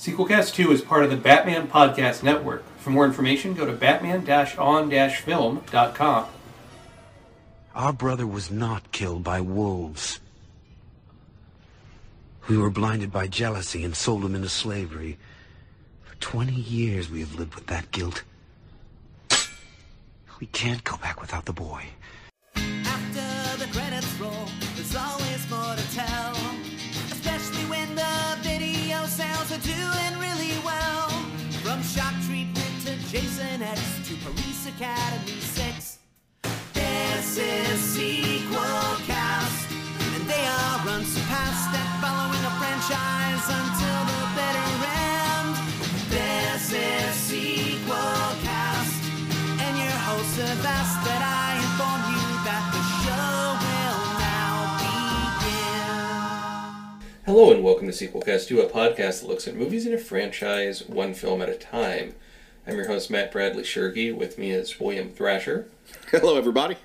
Sequelcast 2 is part of the Batman Podcast Network. For more information, go to batman-on-film.com. Our brother was not killed by wolves. We were blinded by jealousy and sold him into slavery. For 20 years we have lived with that guilt. We can't go back without the boy. After the credits roll, Academy 6. This is Sequel Cast. And they are unsurpassed at following a franchise until the bitter end. This is Sequel Cast. And your hosts have asked that I inform you that the show will now begin. Hello and welcome to Sequelcast 2, a podcast that looks at movies in a franchise, one film at a time. I'm your host, Matt Bradley Shergi. With me is William Thrasher. Hello, everybody.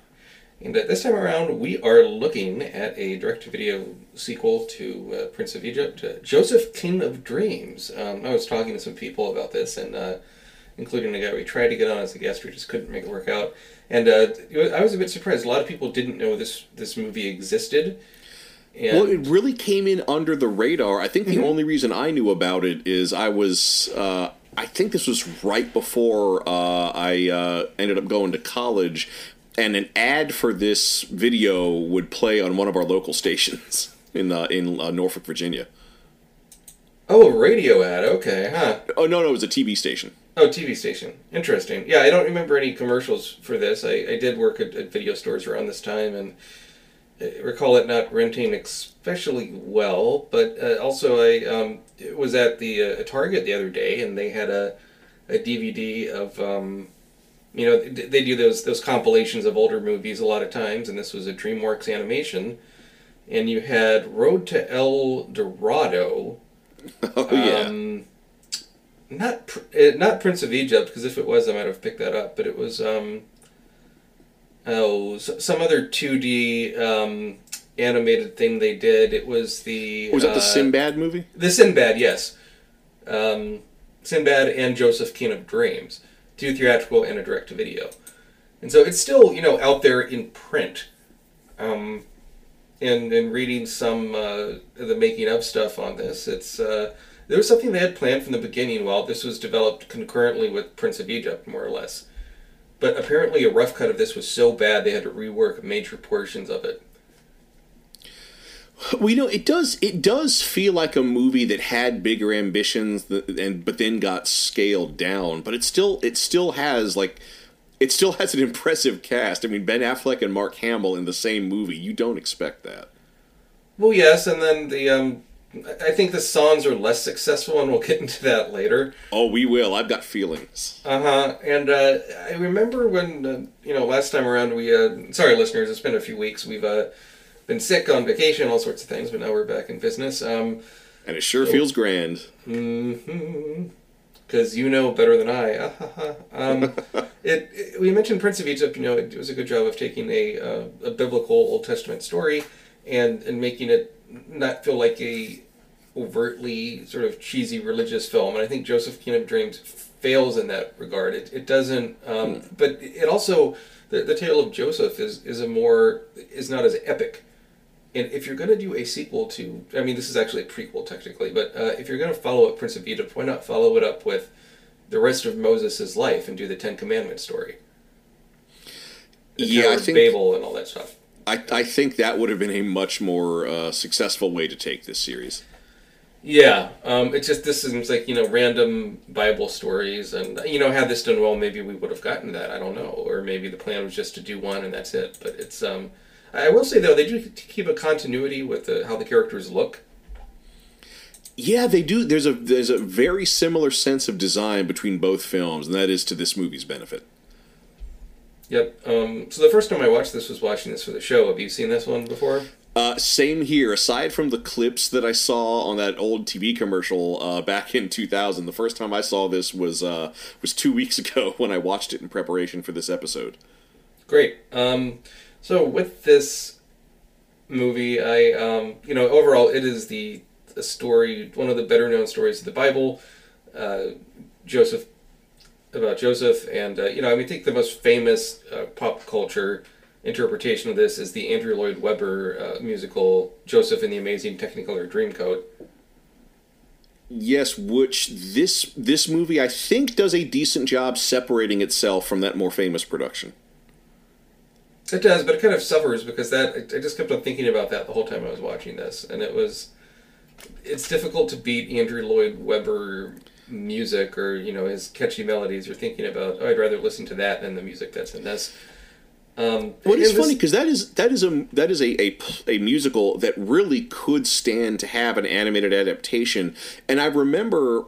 And uh, this time around, we are looking at a direct-to-video sequel to uh, Prince of Egypt, uh, Joseph, King of Dreams. Um, I was talking to some people about this, and uh, including a guy we tried to get on as a guest, we just couldn't make it work out. And uh, was- I was a bit surprised. A lot of people didn't know this this movie existed. And Well, it really came in under the radar. I think the only reason I knew about it is I was. Uh, I think this was right before uh, I uh, ended up going to college, and an ad for this video would play on one of our local stations in uh, in uh, Norfolk, Virginia. oh, a radio ad. Okay, huh? Oh no, no, it was a TV station. Oh, TV station. Interesting. Yeah, I don't remember any commercials for this. I, I did work at, at video stores around this time and I recall it not renting especially well. But uh, also, I um, was at the uh, Target the other day and they had a, a DVD of. Um, you know, they do those those compilations of older movies a lot of times, and this was a DreamWorks animation. And you had Road to El Dorado, Oh yeah. um, not uh, not Prince of Egypt because if it was, I might have picked that up. But it was um, oh some other two D um, animated thing they did. It was the was that the uh, Sinbad movie? The Sinbad, yes. Um, Sinbad and Joseph King of Dreams, two theatrical and a direct to video, and so it's still you know out there in print. Um, and and reading some uh, of the making of stuff on this, it's uh, there was something they had planned from the beginning. While this was developed concurrently with Prince of Egypt, more or less, but apparently a rough cut of this was so bad they had to rework major portions of it. Well, you know, it does. It does feel like a movie that had bigger ambitions, th- and but then got scaled down. But it still, it still has like, it still has an impressive cast. I mean, Ben Affleck and Mark Hamill in the same movie. You don't expect that. Well, yes, and then the um, I think the songs are less successful, and we'll get into that later. Oh, we will. I've got feelings. Uh huh. And uh, I remember when uh, you know last time around we uh, sorry listeners, it's been a few weeks. We've uh, been sick on vacation, all sorts of things, but now we're back in business. Um, And it sure feels grand. because you know better than I. Ah, ha, ha. um, it, it- we mentioned Prince of Egypt. You know, it was a good job of taking a uh, a biblical Old Testament story and and making it not feel like a overtly sort of cheesy religious film. And I think Joseph King of Dreams fails in that regard. It, it doesn't, um, but it also the, the tale of Joseph is is a more is not as epic. And if you're going to do a sequel to, I mean, this is actually a prequel technically, but uh, if you're going to follow up Prince of Egypt, why not follow it up with the rest of Moses' life and do the Ten Commandments story? The Yeah, I think- Babel and all that stuff. I, I think that would have been a much more uh, successful way to take this series. Yeah, um, it just this seems like you know random Bible stories, and you know had this done well, maybe we would have gotten that. I don't know, or maybe the plan was just to do one and that's it. But it's um, I will say though they do keep a continuity with the, how the characters look. Yeah, they do. There's a there's a very similar sense of design between both films, and that is to this movie's benefit. Yep. Um, so the first time I watched this was watching this for the show. Have you seen this one before? Uh, same here. Aside from the clips that I saw on that old TV commercial uh, back in 2000, the first time I saw this was uh, was two weeks ago when I watched it in preparation for this episode. Great. Um, so with this movie, I um, you know overall it is the a story, one of the better known stories of the Bible, uh, Joseph, about Joseph, and uh, you know, I mean, I think the most famous uh, pop culture interpretation of this is the Andrew Lloyd Webber uh, musical Joseph and the Amazing Technicolor Dreamcoat. Yes, which this this movie I think does a decent job separating itself from that more famous production. It does, but it kind of suffers because that I just kept on thinking about that the whole time I was watching this, and it was it's difficult to beat Andrew Lloyd Webber music or you know his catchy melodies. You're thinking about oh, I'd rather listen to that than the music that's in this. Um, it's this- funny because that is that is a that is a, a a musical that really could stand to have an animated adaptation. And I remember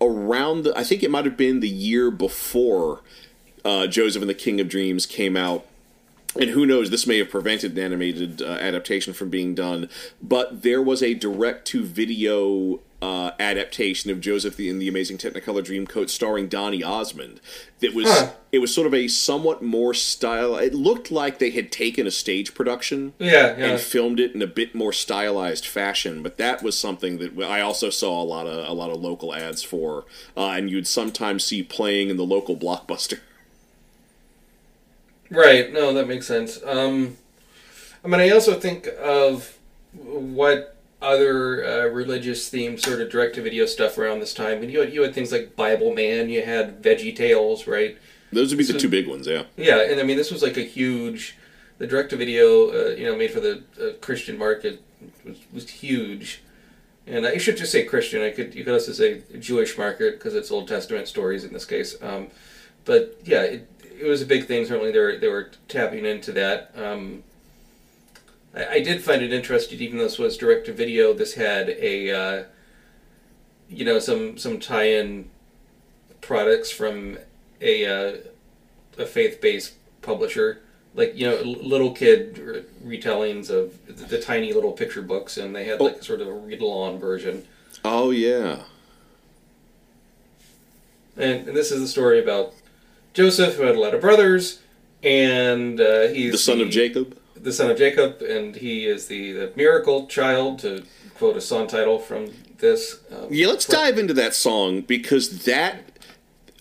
around the I think it might have been the year before uh, Joseph and the King of Dreams came out. And who knows, this may have prevented an animated uh, adaptation from being done. But there was a direct to video uh, adaptation of Joseph the, in the Amazing Technicolor Dreamcoat starring Donny Osmond. That was Huh. it was sort of a somewhat more style. It looked like they had taken a stage production yeah, yeah. and filmed it in a bit more stylized fashion. But that was something that I also saw a lot of a lot of local ads for, uh, and you'd sometimes see playing in the local blockbuster. Right. No, that makes sense. Um, I mean, I also think of what other uh, religious themed sort of direct to video stuff around this time. And you had you had things like Bible Man. You had Veggie Tales, right? Those would be the two big ones, yeah. Yeah, and I mean, this was like a huge. The direct to video, uh, you know, made for the uh, Christian market was, was huge. And I should just say Christian. I could you could also say Jewish market because it's Old Testament stories in this case. Um, but yeah, it, it was a big thing. Certainly, they were they were tapping into that. Um, I, I did find it interesting, even though this was direct to video. This had a uh, you know some some tie-in products from a uh, a faith based publisher. Like you know, little kid re- retellings of the, the tiny little picture books, and they had like sort of a read along version. Oh yeah. And, and this is the story about Joseph, who had a lot of brothers, and uh, he's The son of Jacob. the son of Jacob, and he is the, the miracle child, to quote a song title from this. Um, Yeah, let's dive into that song because that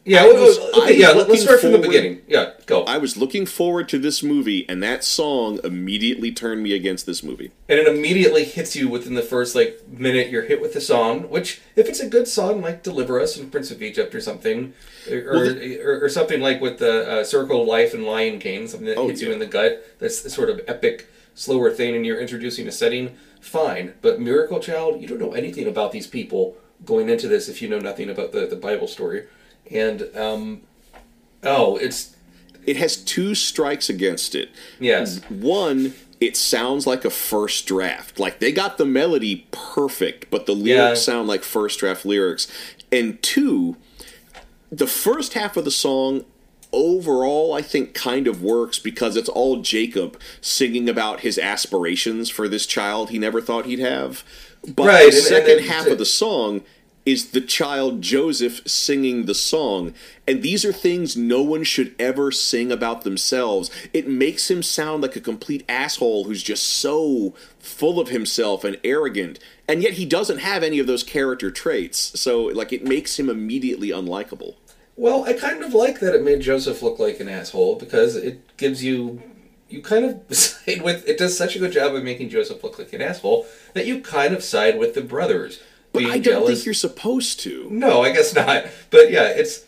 Yeah, well, was- okay, yeah. Let, us looking start from the beginning. Yeah, go. I was looking forward to this movie, and that song immediately turned me against this movie. and it immediately hits you within the first like minute you're hit with the song which if it's a good song like deliver us and prince of egypt or something or, Well, or, or something like with the uh, circle of life and lion king something that Oh, hits you in the gut that's the sort of epic slower thing and you're introducing a setting fine but miracle child you don't know anything about these people going into this if you know nothing about the, the bible story and um, oh it's It has two strikes against it. yes One, it sounds like a first draft. Like they got the melody perfect, but the lyrics Yeah. sound like first draft lyrics. And two, the first half of the song overall I think kind of works because it's all Jacob singing about his aspirations for this child he never thought he'd have. But Right, the and- and second then half of the song is the child Joseph singing the song. And these are things no one should ever sing about themselves. It makes him sound like a complete asshole who's just so full of himself and arrogant. And yet he doesn't have any of those character traits. So, like, it makes him immediately unlikable. Well, I kind of like that it made Joseph look like an asshole because it gives you you kind of side with it does such a good job of making Joseph look like an asshole that you kind of side with the brothers. But I don't jealous. think you're supposed to. No, I guess not. But yeah, it's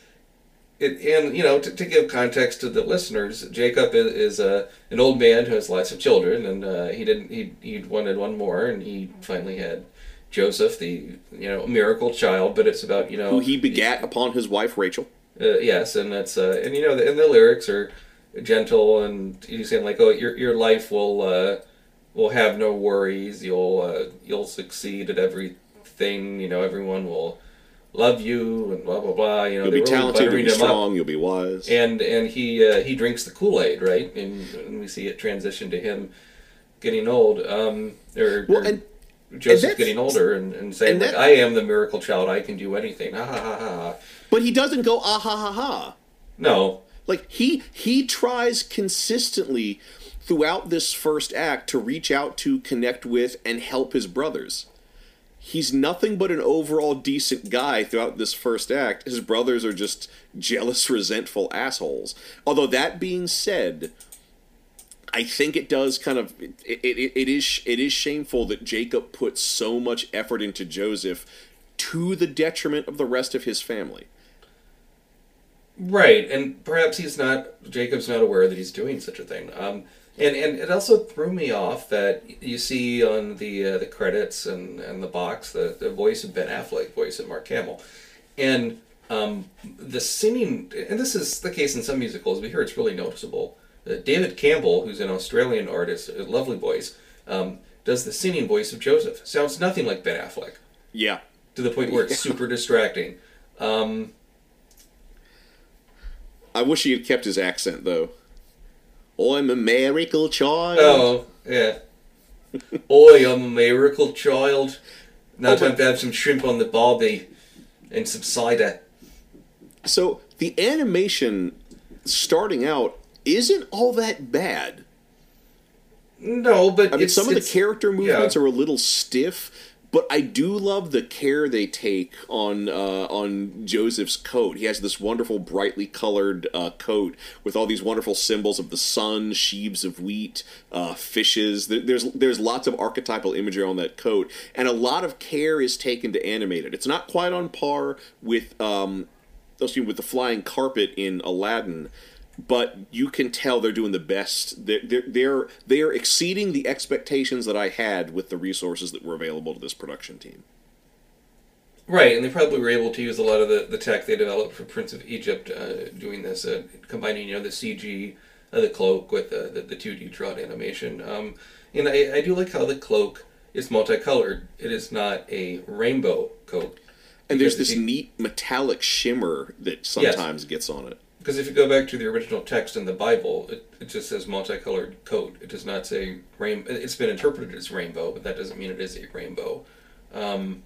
it, and you know to, to give context to the listeners, Jacob is, is uh, an old man who has lots of children, and uh, he didn't he he wanted one more, and he finally had Joseph, the you know miracle child. But it's about you know Who he begat upon his wife Rachel. uh, yes, and that's uh, and you know, and the lyrics are gentle, and he's saying like, "Oh, your your life will uh, will have no worries. You'll uh, you'll succeed at everything. You know, everyone will love you, and blah blah blah. You know, You'll be really talented, you'll be him up. strong, you'll be wise. And and he uh, he drinks the Kool Aid, right? And, and we see it transition to him getting old, um, or, Well, or and- Joseph that's- getting older, and, and saying and like, that- "I am the miracle child. I can do anything." Ha ha ha. ha. But he doesn't go ah ha ha ha. No, Like he he tries consistently throughout this first act to reach out to connect with and help his brothers. He's nothing but an overall decent guy throughout this first act. His brothers are just jealous, resentful assholes. Although that being said, I think it does kind of it, it, it is it is shameful that Jacob put so much effort into Joseph to the detriment of the rest of his family. Right, and perhaps he's not Jacob's not aware that he's doing such a thing. Um, and and it also threw me off that you see on the uh, the credits and, and the box the, the voice of Ben Affleck, voice of Mark Hamill, and um, the singing. And this is the case in some musicals, but here it's really noticeable. Uh, David Campbell, who's an Australian artist, a lovely voice, um, does the singing voice of Joseph. Sounds nothing like Ben Affleck Yeah. to the point where it's super distracting. Um, I wish he had kept his accent though. I'm a miracle child. Oh, yeah. Oi, I'm a miracle child. Now time to have some shrimp on the barbie and some cider. So the animation starting out isn't all that bad. No, but I mean, some of the character movements yeah. are a little stiff, but I do love the care they take on uh, on Joseph's coat. He has this wonderful, brightly colored uh, coat with all these wonderful symbols of the sun, sheaves of wheat, uh, fishes. There's there's lots of archetypal imagery on that coat, and a lot of care is taken to animate it. It's not quite on par with um, excuse me, with the flying carpet in Aladdin, but you can tell they're doing the best. They're they're they're, they're exceeding the expectations that I had with the resources that were available to this production team. Right, and they probably were able to use a lot of the, the tech they developed for Prince of Egypt uh, doing this, uh, combining you know the CG, uh, the cloak with the, the, the 2D drawn animation. Um, and I, I do like how the cloak is multicolored. It is not a rainbow coat. And there's this you- neat metallic shimmer that sometimes gets on it. Because if you go back to the original text in the Bible, it, it just says multicolored coat. It does not say rain. It's been interpreted as rainbow, but that doesn't mean it is a rainbow. Um,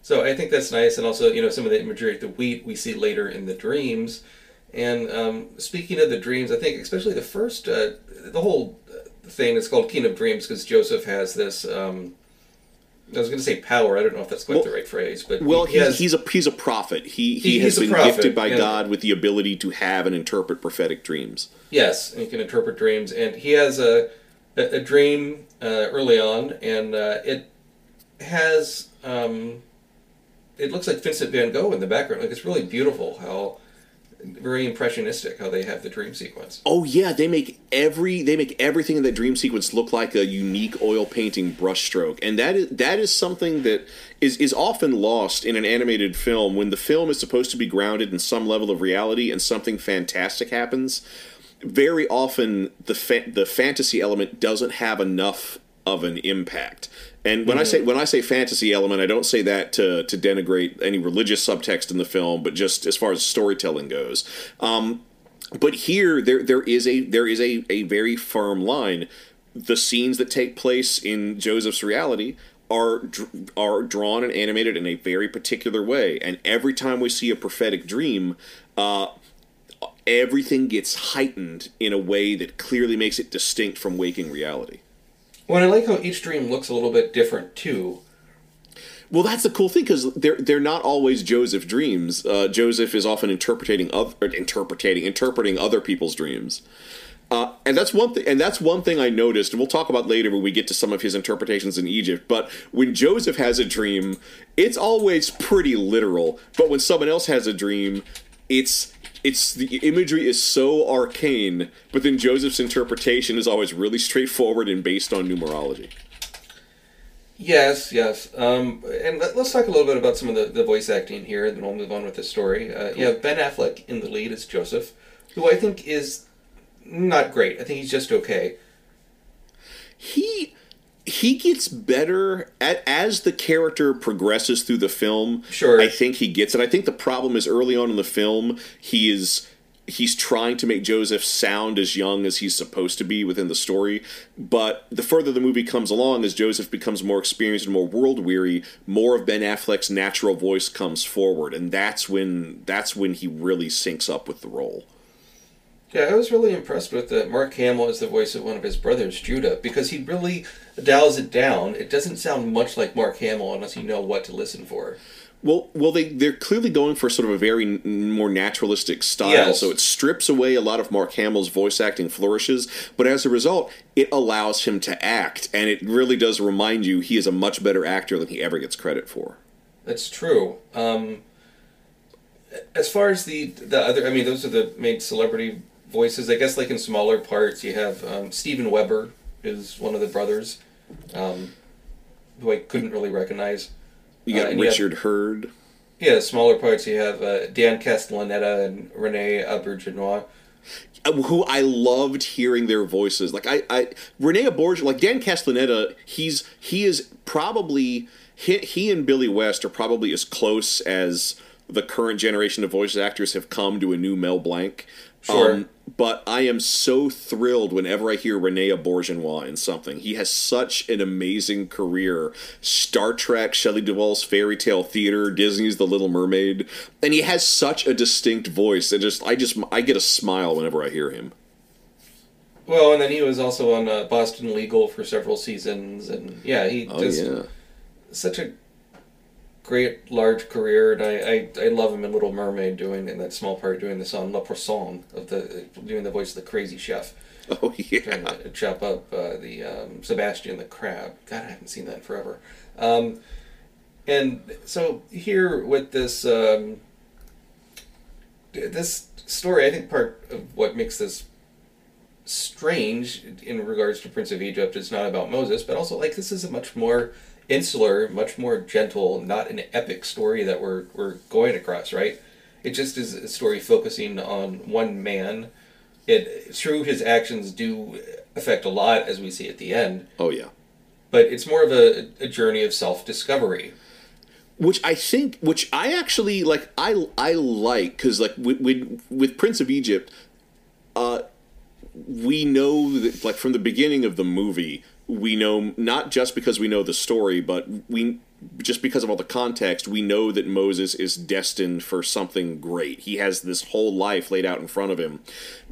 so I think that's nice, and also you know some of the imagery of the wheat we see later in the dreams. And um, speaking of the dreams, I think especially the first, uh, the whole thing is called King of Dreams because Joseph has this. Um, I was going to say power. I don't know if that's quite Well- the right phrase, but Well, he, he's, has, he's a he's a prophet. He he, He- has been prophet, gifted by. God with the ability to have and interpret prophetic dreams. Yes, and he can interpret dreams, and he has a a, a dream uh, early on, and uh, it has um, it looks like Vincent Van Gogh in the background. Like it's really beautiful how very impressionistic how they have the dream sequence. Oh yeah, they make every they make everything in that dream sequence look like a unique oil painting brushstroke, and that is that is something that is is often lost in an animated film when the film is supposed to be grounded in some level of reality and something fantastic happens. Very often, the fa- the fantasy element doesn't have enough of an impact. And when I say when I say fantasy element, I don't say that to to denigrate any religious subtext in the film, but just as far as storytelling goes. Um, but here there there is a there is a, a very firm line. The scenes that take place in joseph's reality are are drawn and animated in a very particular way. And every time we see a prophetic dream uh, everything gets heightened in a way that clearly makes it distinct from waking reality Well, I like how each dream looks a little bit different too. Well, that's the cool thing because they're they're not always Joseph dreams. Uh, Joseph is often interpreting or interpreting interpreting other people's dreams, uh, and that's one thing. And that's one thing I noticed. And we'll talk about later when we get to some of his interpretations in Egypt. But when Joseph has a dream, it's always pretty literal. But when someone else has a dream, it's it's the imagery is so arcane. But then Joseph's interpretation is always really straightforward and based on numerology. Yes, yes. Um, and let, us talk a little bit about some of the, the voice acting here, and then we'll move on with the story. Uh, You have Ben Affleck in the lead as Joseph, who I think is not great. I think he's just okay. he he gets better at, as the character progresses through the film. Sure. I think he gets it. I think the problem is early on in the film he is he's trying to make Joseph sound as young as he's supposed to be within the story. But the further the movie comes along, as Joseph becomes more experienced and more world weary, more of Ben Affleck's natural voice comes forward, and that's when that's when he really syncs up with the role. Yeah, I was really impressed with that. Mark Hamill is the voice of one of his brothers, Judah, because he really dials it down. It doesn't sound much like Mark Hamill unless you know what to listen for. Well, well, they they're clearly going for sort of a very n- more naturalistic style, Yes. so it strips away a lot of Mark Hamill's voice acting flourishes, but as a result, it allows him to act, and it really does remind you he is a much better actor than he ever gets credit for. That's true. Um, as far as the the other, I mean, those are the main celebrity voices. I guess, like in smaller parts, you have um, Steven Weber is one of the brothers, um, who I couldn't really recognize. You got Uh, and you have- Richard Herd. Yeah, smaller parts. You have uh, Dan Castellaneta and Renee Auberjonois. uh, who I loved hearing their voices. Like I, I Renee Auberjonois, like Dan Castellaneta, he's he is probably he, he and Billy West are probably as close as the current generation of voice actors have come to a new Mel Blanc. Um, Sure. but I am so thrilled whenever I hear Renee Auberjonois in something. He has such an amazing career. Star Trek, Shelley Duvall's Fairy Tale Theater, Disney's The Little Mermaid, and he has such a distinct voice. And just I just I get a smile whenever I hear him. Well, and then he was also on uh, Boston Legal for several seasons, and yeah, he Oh just yeah. such a great large career, and I, I, I love him in Little Mermaid doing in that small part doing the song La Poisson of the doing the voice of the crazy chef Oh trying yeah. to chop up uh, the um, Sebastian the crab. God, I haven't seen that in forever. Um, and so here with this um, this story, I think part of what makes this strange in regards to Prince of Egypt is not about Moses, but also like this is a much more insular, much more gentle, not an epic story that we're we're going across, right? It just is a story focusing on one man. It true his actions do affect a lot as we see at the end, Oh yeah. but it's more of a, a journey of self discovery. which I think, which I actually like, I I like because like with, with with Prince of Egypt, uh, we know that like from the beginning of the movie, we know not just because we know the story, but we just because of all the context, we know that Moses is destined for something great. He has this whole life laid out in front of him.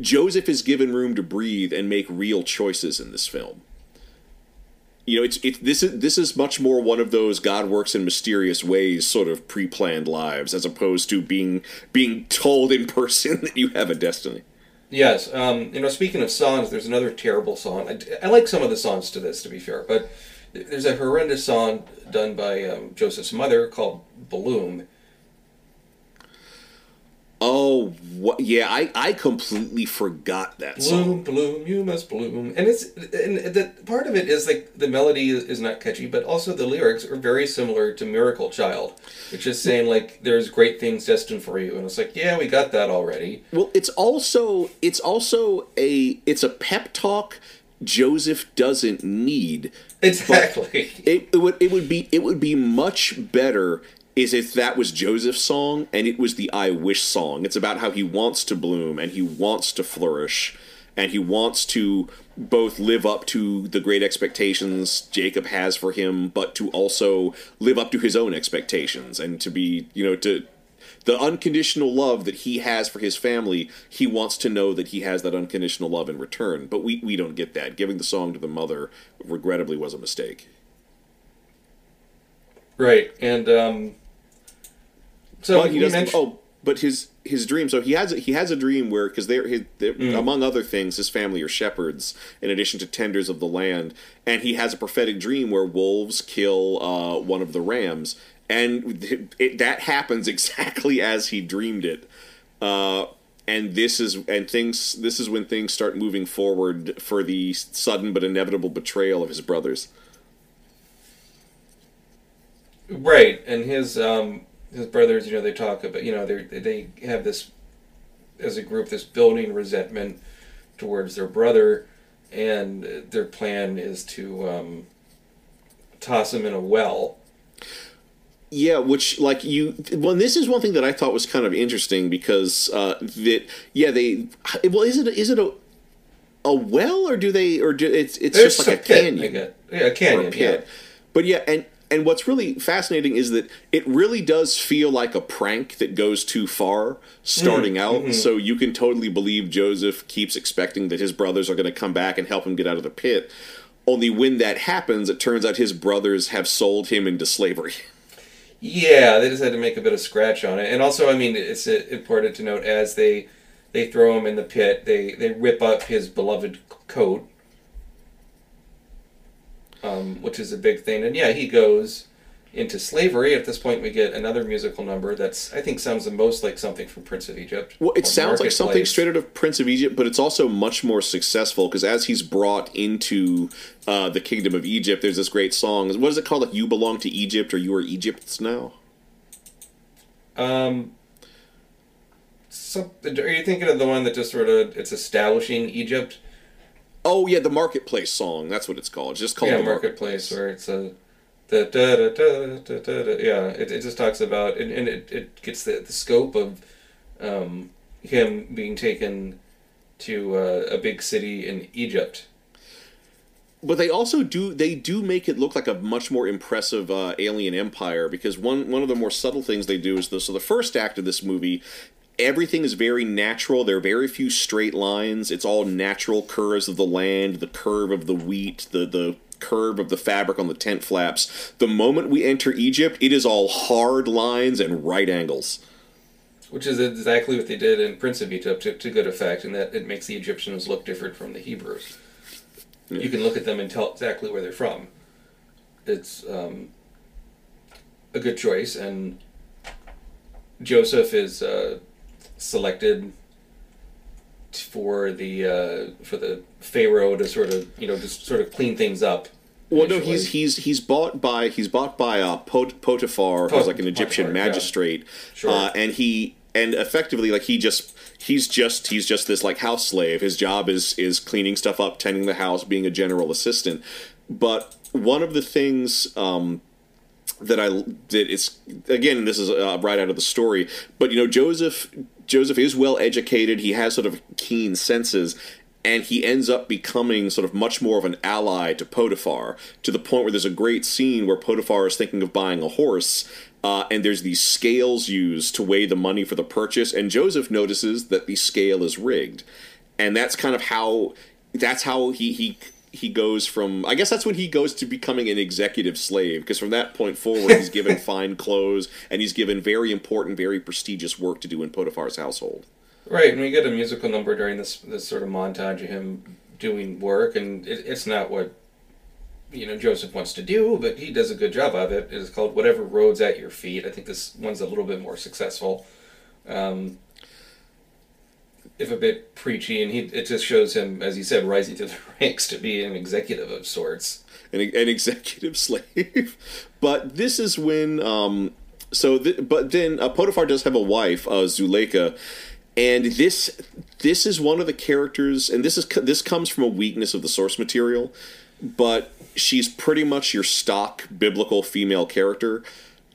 Joseph is given room to breathe and make real choices in this film you know, it's it's this is this is much more one of those God works in mysterious ways sort of pre-planned lives, as opposed to being being told in person that you have a destiny. Yes, um, you know, speaking of songs, there's another terrible song. I, I like some of the songs to this, to be fair, but there's a horrendous song done by um, Joseph's mother called "Bloom." Oh, what, yeah, I I completely forgot that song. Bloom, bloom, you must bloom, and it's and the part of it is like the melody is not catchy, but also the lyrics are very similar to "Miracle Child," which is saying like there's great things destined for you, and it's like yeah, we got that already. Well, it's also it's also a it's a pep talk Joseph doesn't need. Exactly. It, it would it would be it would be much better is if that was Joseph's song and it was the I wish song. It's about how he wants to bloom and he wants to flourish and he wants to both live up to the great expectations Jacob has for him, but to also live up to his own expectations and to be, you know, to the unconditional love that he has for his family, he wants to know that he has that unconditional love in return. But we, we don't get that. Giving the song to the mother, regrettably, was a mistake. Right, and um, so but he doesn't. mentioned- Oh, but his his dream. So he has he has a dream where because they're, his, they're among other things, his family are shepherds in addition to tenders of the land, and he has a prophetic dream where wolves kill uh, one of the rams, and it, it, that happens exactly as he dreamed it. Uh, and this is and things this is when things start moving forward for the sudden but inevitable betrayal of his brothers. Right, and his um, his brothers, you know, they talk about, you know, they they have this as a group this building resentment towards their brother, and their plan is to um, toss him in a well. Yeah, which like you. Well, this is one thing that I thought was kind of interesting because uh, that yeah they well is it is it a a well or do they or do it's it's There's just like a pit, canyon I get- yeah, a or a canyon, pit. yeah. But yeah, and And what's really fascinating is that it really does feel like a prank that goes too far starting mm, out. Mm-hmm. So you can totally believe Joseph keeps expecting that his brothers are going to come back and help him get out of the pit. Only when that happens, it turns out his brothers have sold him into slavery. Yeah, they just had to make a bit of scratch on it, and also, I mean, it's important to note as they they throw him in the pit, they they rip up his beloved coat, um, which is a big thing, and yeah, he goes into slavery. At this point, we get another musical number that's I think sounds the most like something from Prince of Egypt. Well, it sounds like something straight out of Prince of Egypt, but it's also much more successful because as he's brought into uh, the kingdom of Egypt, there's this great song. What is it called? Like "You Belong to Egypt" or "You Are Egypt's Now." Um, some, are you thinking of the one that just sort of it's establishing Egypt? Oh yeah, the Marketplace song. That's what it's called. It's just called yeah, the marketplace where it's a da, da, da, da, da, da, da. yeah it, it just talks about and, and it, it gets the, the scope of um, him being taken to uh, a big city in Egypt but they also do they do make it look like a much more impressive uh, alien empire because one one of the more subtle things they do is the so the first act of this movie everything is very natural. There are very few straight lines. It's all natural curves of the land the curve of the wheat the the curve of the fabric on the tent flaps. The moment we enter egypt it is all hard lines and right angles. Which is exactly what they did in Prince of Egypt to, to good effect in that it makes the Egyptians look different from the Hebrews. You can look at them and tell exactly where they're from. It's um, a good choice and Joseph is uh, selected for the uh, for the pharaoh to sort of you know just sort of clean things up. Well, no, he's he's he's bought by he's bought by uh, Pot- Potiphar, who's like an Egyptian Potiphar, yeah. magistrate, Sure. uh, and he and effectively like he just he's just he's just this like house slave. His job is is cleaning stuff up, tending the house, being a general assistant. But one of the things um, that I that it's again this is uh, right out of the story, but you know Joseph Joseph is well educated. He has sort of keen senses. And he ends up becoming sort of much more of an ally to Potiphar, to the point where there's a great scene where Potiphar is thinking of buying a horse, uh, and there's these scales used to weigh the money for the purchase, and Joseph notices that the scale is rigged, and that's kind of how that's how he he he goes from I guess that's when he goes to becoming an executive slave because from that point forward he's given fine clothes and he's given very important, very prestigious work to do in Potiphar's household. right, and we get a musical number during this this sort of montage of him doing work, and it, it's not what you know Joseph wants to do, but he does a good job of it. It's called "Whatever Roads at Your Feet." I think this one's a little bit more successful. Um, if a bit preachy, and he it just shows him, as he said, rising through the ranks to be an executive of sorts. an, an executive slave. but this is when, um, so, th- but then uh, Potiphar does have a wife, uh, Zuleika, and this this is one of the characters, and this is this comes from a weakness of the source material, but she's pretty much your stock biblical female character.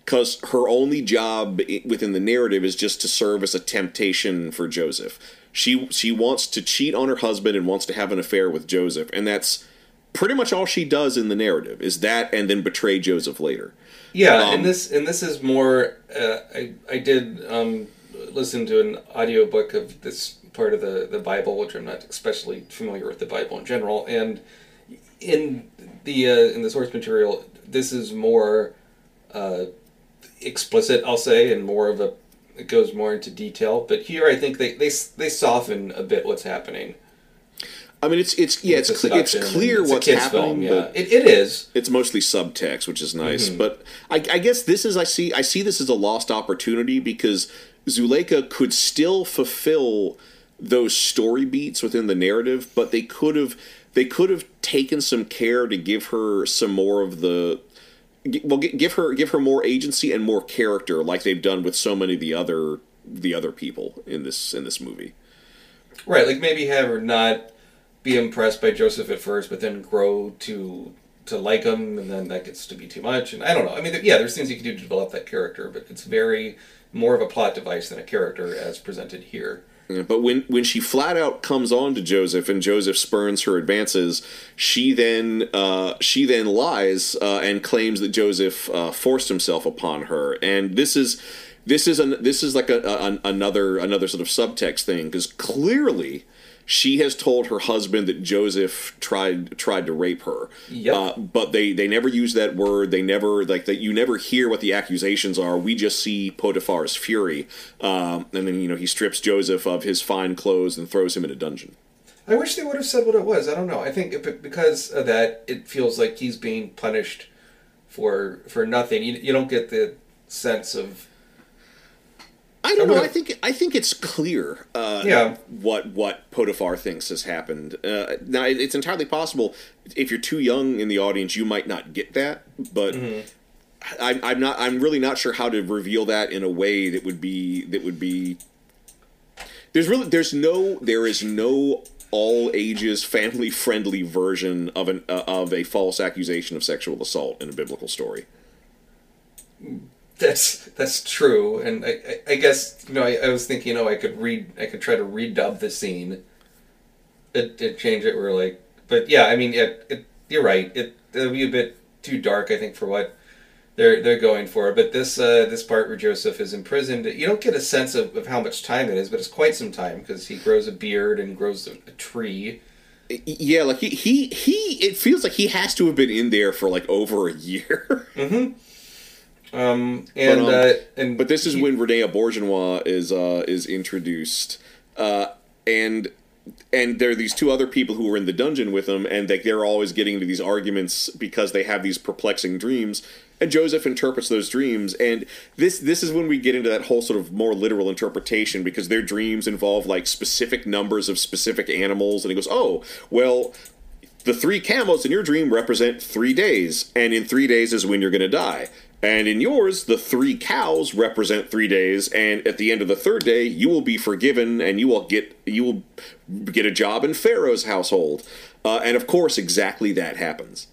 Because her only job within the narrative is just to serve as a temptation for Joseph. She she wants to cheat on her husband and wants to have an affair with Joseph, and that's pretty much all she does in the narrative is that and then betray Joseph later. Yeah, Um, and this and this is more. Uh, I I did um, listen to an audiobook of this part of the the Bible, which I'm not especially familiar with the Bible in general, and in the uh, in the source material, this is more uh, explicit, I'll say, and more of a it goes more into detail. But here, I think they they they soften a bit what's happening. I mean, it's it's yeah, it's the it's clear it's what's happening, film, yeah, but it, it is. it's mostly subtext, which is nice. Mm-hmm. But I, I guess this is I see I see this as a lost opportunity because Zuleika could still fulfill those story beats within the narrative, but they could have they could have taken some care to give her some more of the well give her give her more agency and more character like they've done with so many of the other the other people in this in this movie. Right, like maybe have her not be impressed by Joseph at first, but then grow to to like him, and then that gets to be too much. And I don't know. I mean, yeah, there's things you can do to develop that character, but it's very more of a plot device than a character as presented here. But when when she flat out comes on to Joseph and Joseph spurns her advances, she then uh, she then lies uh, and claims that Joseph uh, forced himself upon her. And this is this is an, this is like a, a, another another sort of subtext thing because clearly she has told her husband that Joseph tried tried to rape her. Yep. Uh, but they they never use that word. They never like that. You never hear what the accusations are. We just see Potiphar's fury, um, and then you know he strips Joseph of his fine clothes and throws him in a dungeon. I wish they would have said what it was. I don't know. I think if it, because of that, it feels like he's being punished for for nothing. You, you don't get the sense of I don't I know. I think I think it's clear. Uh, Yeah. What what Potiphar thinks has happened. Uh, now it's entirely possible if you're too young in the audience, you might not get that. But I'm, I'm not. I'm really not sure how to reveal that in a way that would be that would be. There's really there's no there is no all ages family friendly version of an uh, of a false accusation of sexual assault in a biblical story. That's that's true. And I, I, I guess you know I, I was thinking, oh, I could read, I could try to redub the scene. It, it change it where like, but yeah, I mean, it, it you're right. It it'll be a bit too dark, I think, for what they're they're going for. But this uh, this part where Joseph is imprisoned, you don't get a sense of, of how much time it is, but it's quite some time because he grows a beard and grows a, a tree. Yeah, like he, he he it feels like he has to have been in there for like over a year. Um, and um, uh, and but this is he- when Renee Auberjonois is uh is introduced. Uh and and there are these two other people who are in the dungeon with him and like they're always getting into these arguments because they have these perplexing dreams and Joseph interprets those dreams and this this is when we get into that whole sort of more literal interpretation because their dreams involve like specific numbers of specific animals and he goes oh well the three camels in your dream represent three days, and in three days is when you're going to die. And in yours, the three cows represent three days, and at the end of the third day, you will be forgiven, and you will get you will get a job in Pharaoh's household. Uh, and of course, exactly that happens.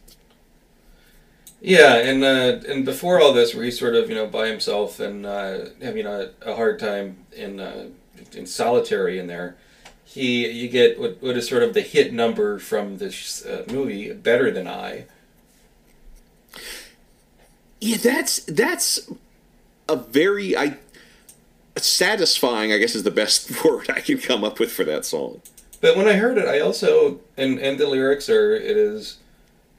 Yeah, and uh, and before all this, where he's sort of you know by himself and uh, having a, a hard time in uh, in solitary in there, he you get what, what is sort of the hit number from this uh, movie, "Better Than I." Yeah, that's that's a very I satisfying. I guess is the best word I can come up with for that song. But when I heard it, I also and and the lyrics are it is,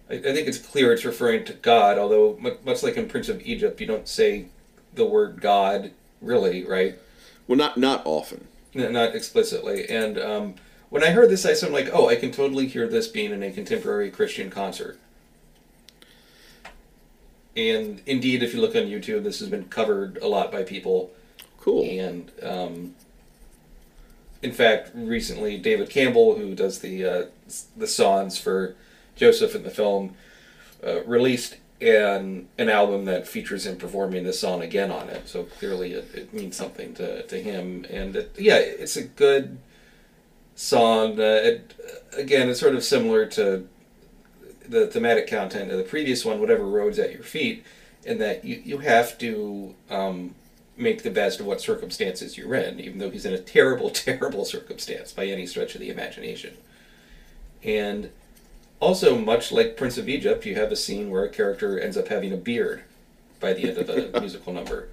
I, I think it's clear it's referring to God. Although much like in Prince of Egypt, you don't say the word God really, right? Well, not not often. N- not explicitly. And um, when I heard this, I said, like, oh, I can totally hear this being in a contemporary Christian concert. And indeed, if you look on YouTube, this has been covered a lot by people. Cool. And um, in fact, recently, David Campbell, who does the uh, the songs for Joseph in the film, uh, released an an album that features him performing this song again on it. So clearly, it, it means something to, to him. And it, yeah, it's a good song. Uh, it, again, it's sort of similar to the thematic content of the previous one, whatever roads at your feet, and that you, you have to um, make the best of what circumstances you're in, even though he's in a terrible, terrible circumstance by any stretch of the imagination. And also, much like Prince of Egypt, you have a scene where a character ends up having a beard by the end of the musical number.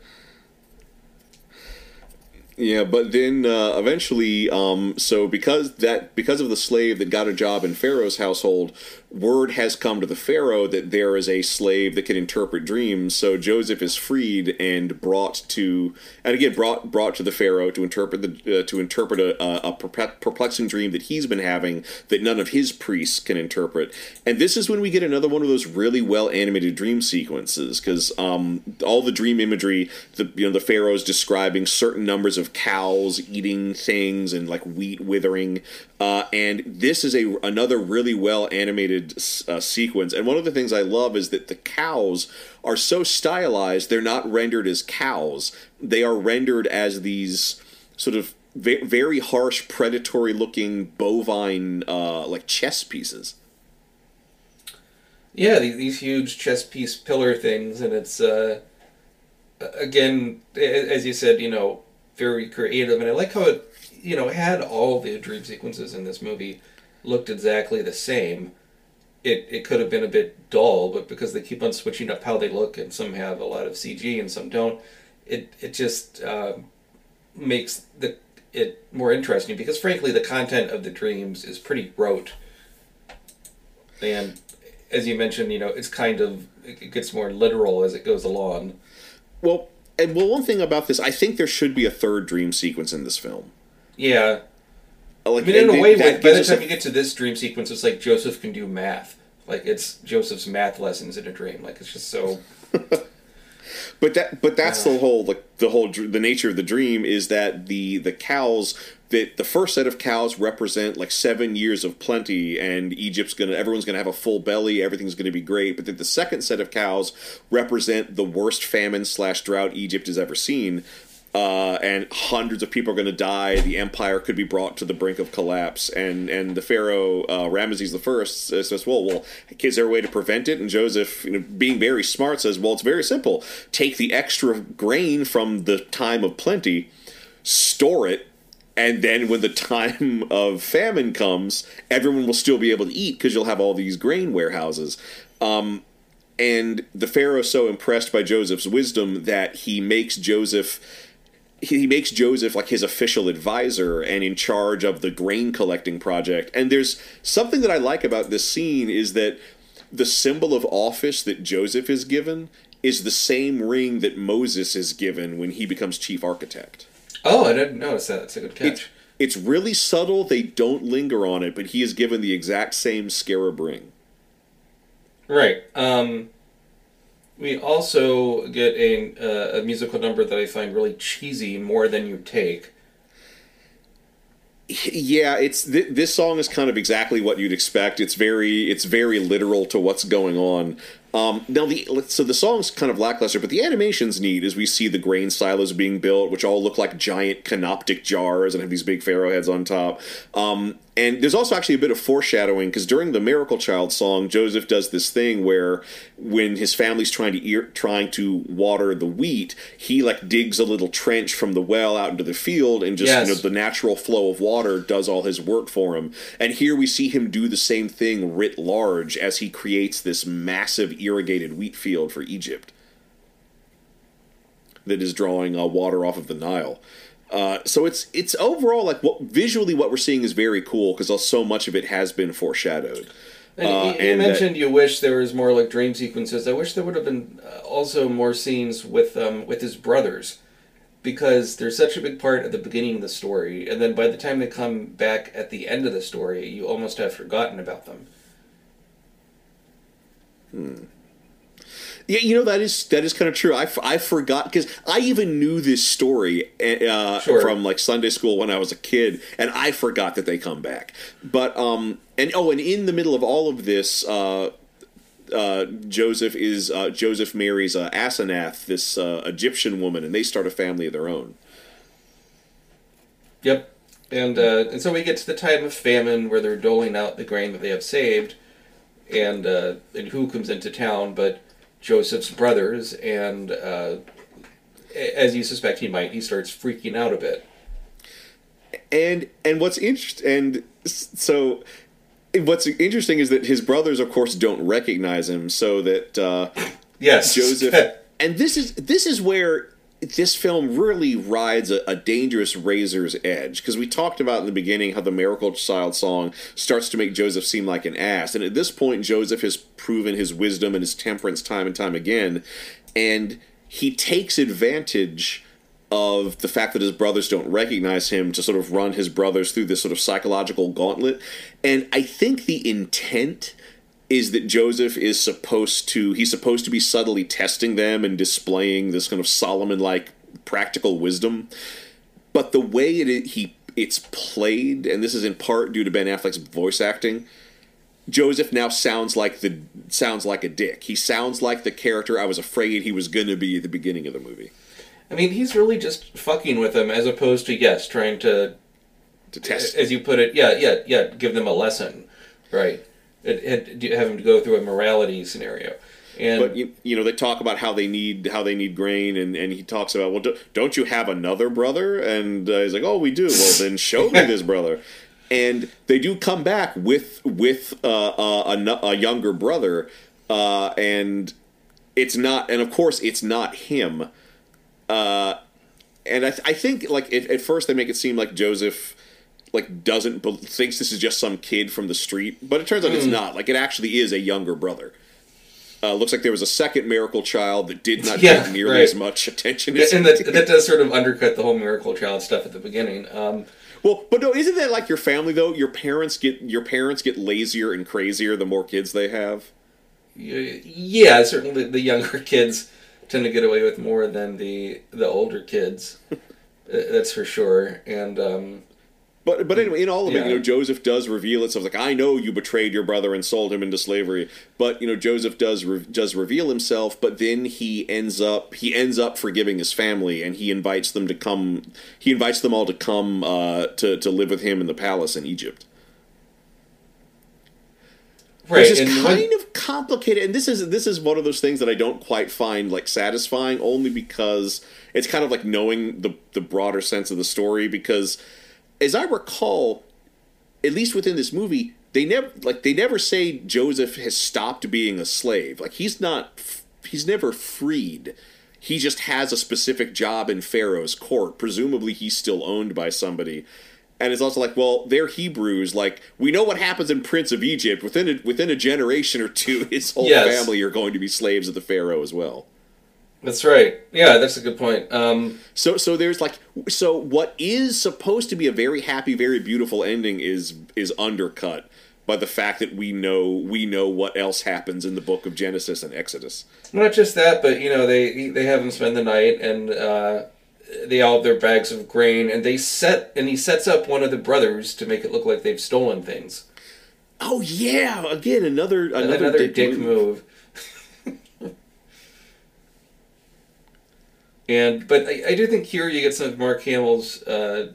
Yeah, but then uh, eventually, um, so because that because of the slave that got a job in Pharaoh's household, word has come to the Pharaoh that there is a slave that can interpret dreams. So Joseph is freed and brought to, and again brought brought to the Pharaoh to interpret the uh, to interpret a, a, perplexing dream that he's been having that none of his priests can interpret. And this is when we get another one of those really well animated dream sequences because um, all the dream imagery, the you know the Pharaoh's describing certain numbers of cows eating things and like wheat withering. Uh, and this is a another really well animated uh, sequence. And one of the things I love is that the cows are so stylized; they're not rendered as cows; they are rendered as these sort of ve- very harsh, predatory-looking bovine, uh, like chess pieces. Yeah, these, these huge chess piece pillar things, and it's uh, again, as you said, you know, very creative, and I like how it you know, had all the dream sequences in this movie looked exactly the same, it, it could have been a bit dull, but because they keep on switching up how they look and some have a lot of CG and some don't, it, it just uh, makes the it more interesting because frankly the content of the dreams is pretty rote. And as you mentioned, you know, it's kind of it gets more literal as it goes along. Well, and well, one thing about this, I think there should be a third dream sequence in this film. Yeah, uh, Like, I mean, in a way, that by, the time a- you get to this dream sequence, it's like Joseph can do math. Like it's Joseph's math lessons in a dream. Like it's just so. But that, but that's the whole like the whole the nature of the dream is that the the cows that the first set of cows represent like seven years of plenty, and Egypt's gonna everyone's gonna have a full belly, everything's gonna be great. But then the second set of cows represent the worst famine slash drought Egypt has ever seen. Uh, and hundreds of people are going to die. The empire could be brought to the brink of collapse. And and the pharaoh uh, Ramesses the First says, "Well, well, is there a way to prevent it?" And Joseph, you know, being very smart, says, "Well, it's very simple. Take the extra grain from the time of plenty, store it." And then, when the time of famine comes, everyone will still be able to eat because you'll have all these grain warehouses. Um, and the pharaoh so impressed by Joseph's wisdom that he makes Joseph he makes Joseph like his official advisor and in charge of the grain collecting project. And there's something that I like about this scene is that the symbol of office that Joseph is given is the same ring that Moses is given when he becomes chief architect. Oh, I didn't notice that. That's a good catch. it's really subtle. They don't linger on it, but he is given the exact same scarab ring. Right. Um, we also get a uh, a musical number that I find really cheesy. More than you take. yeah it's th- this song is kind of exactly what you'd expect it's very it's very literal to what's going on um, now the so the song's kind of lackluster but the animation's neat as we see the grain silos being built which all look like giant canoptic jars and have these big pharaoh heads on top um, and there's also actually a bit of foreshadowing because during the miracle child song joseph does this thing where when his family's trying to ear, trying to water the wheat he like digs a little trench from the well out into the field and just Yes. you know the natural flow of water does all his work for him. And here we see him do the same thing writ large as he creates this massive irrigated wheat field for Egypt that is drawing uh, water off of the Nile. Uh, so it's it's overall like what visually what we're seeing is very cool because so much of it has been foreshadowed. And Uh, you, you and that- mentioned you wish there was more like dream sequences. I wish there would have been uh, also more scenes with um, with his brothers, because they're such a big part at the beginning of the story, and then by the time they come back at the end of the story, you almost have forgotten about them. Yeah, you know that is that is kind of true. I, f- I forgot because I even knew this story uh, Sure. from like Sunday school when I was a kid, and I forgot that they come back. But um and oh, and in the middle of all of this, uh, uh, Joseph is uh, Joseph marries uh, Asenath, this uh, Egyptian woman, and they start a family of their own. Yep. And uh, and so we get to the time of famine where they're doling out the grain that they have saved, and uh, and who comes into town but Joseph's brothers, and uh, as you suspect he might, he starts freaking out a bit. and and what's interesting and so what's interesting is that his brothers of course don't recognize him so that uh Yes, joseph and this is this is where this film really rides a, a dangerous razor's edge because we talked about in the beginning how the miracle child song starts to make joseph seem like an ass and at this point joseph has proven his wisdom and his temperance time and time again and he takes advantage of the fact that his brothers don't recognize him to sort of run his brothers through this sort of psychological gauntlet. And I think the intent is that Joseph is supposed to he's supposed to be subtly testing them and displaying this kind of Solomon like practical wisdom. But the way it he it's played, and this is in part due to Ben Affleck's voice acting, Joseph now sounds like the sounds like a dick. He sounds like the character I was afraid he was gonna be at the beginning of the movie. I mean, he's really just fucking with them as opposed to yes, trying to, To test as you put it, yeah, yeah, yeah, give them a lesson, right? It, it, have him to go through a morality scenario, And but you, you know they talk about how they need how they need grain, and, and he talks about well, do, don't you have another brother? And uh, he's like, oh, we do. Well, then show me this brother. And they do come back with with uh, uh, a, a younger brother, uh, and it's not, and of course it's not him. Uh, and I, th- I think like at, at first they make it seem like Joseph like doesn't be- thinks this is just some kid from the street, but it turns out it's not. Like it actually is a younger brother. Uh, looks like there was a second miracle child that did not Yeah, get nearly right. as much attention. As and that, that does sort of undercut the whole miracle child stuff at the beginning. Um, well, but no, isn't that like your family though? Your parents get your parents get lazier and crazier the more kids they have. yeah, certainly the younger kids tend to get away with more than the the older kids. That's for sure. And um, But but anyway, in all of it, you know, Joseph does reveal itself. Like I know you betrayed your brother and sold him into slavery, but you know Joseph does re- does reveal himself. But then he ends up he ends up forgiving his family, and he invites them to come. He invites them all to come uh, to to live with him in the palace in Egypt. right, Which is kind when- of complicated, and this is this is one of those things that I don't quite find like satisfying, only because it's kind of like knowing the the broader sense of the story. Because, as I recall, at least within this movie, they never like they never say Joseph has stopped being a slave. Like he's not, he's never freed. He just has a specific job in Pharaoh's court. Presumably, he's still owned by somebody. And it's also like, well, they're Hebrews. Like we know what happens in Prince of Egypt. Within a, within a generation or two, his whole Yes. family are going to be slaves of the Pharaoh as well. That's right. Yeah, that's a good point. Um, So so there's like so what is supposed to be a very happy, very beautiful ending is is undercut by the fact that we know we know what else happens in the book of Genesis and Exodus. Not just that, but you know they they have him spend the night, and uh, they all have their bags of grain, and they set and he sets up one of the brothers to make it look like they've stolen things. Oh yeah, again another another, Another, dick, move. And but I, I do think here you get some of Mark Hamill's uh,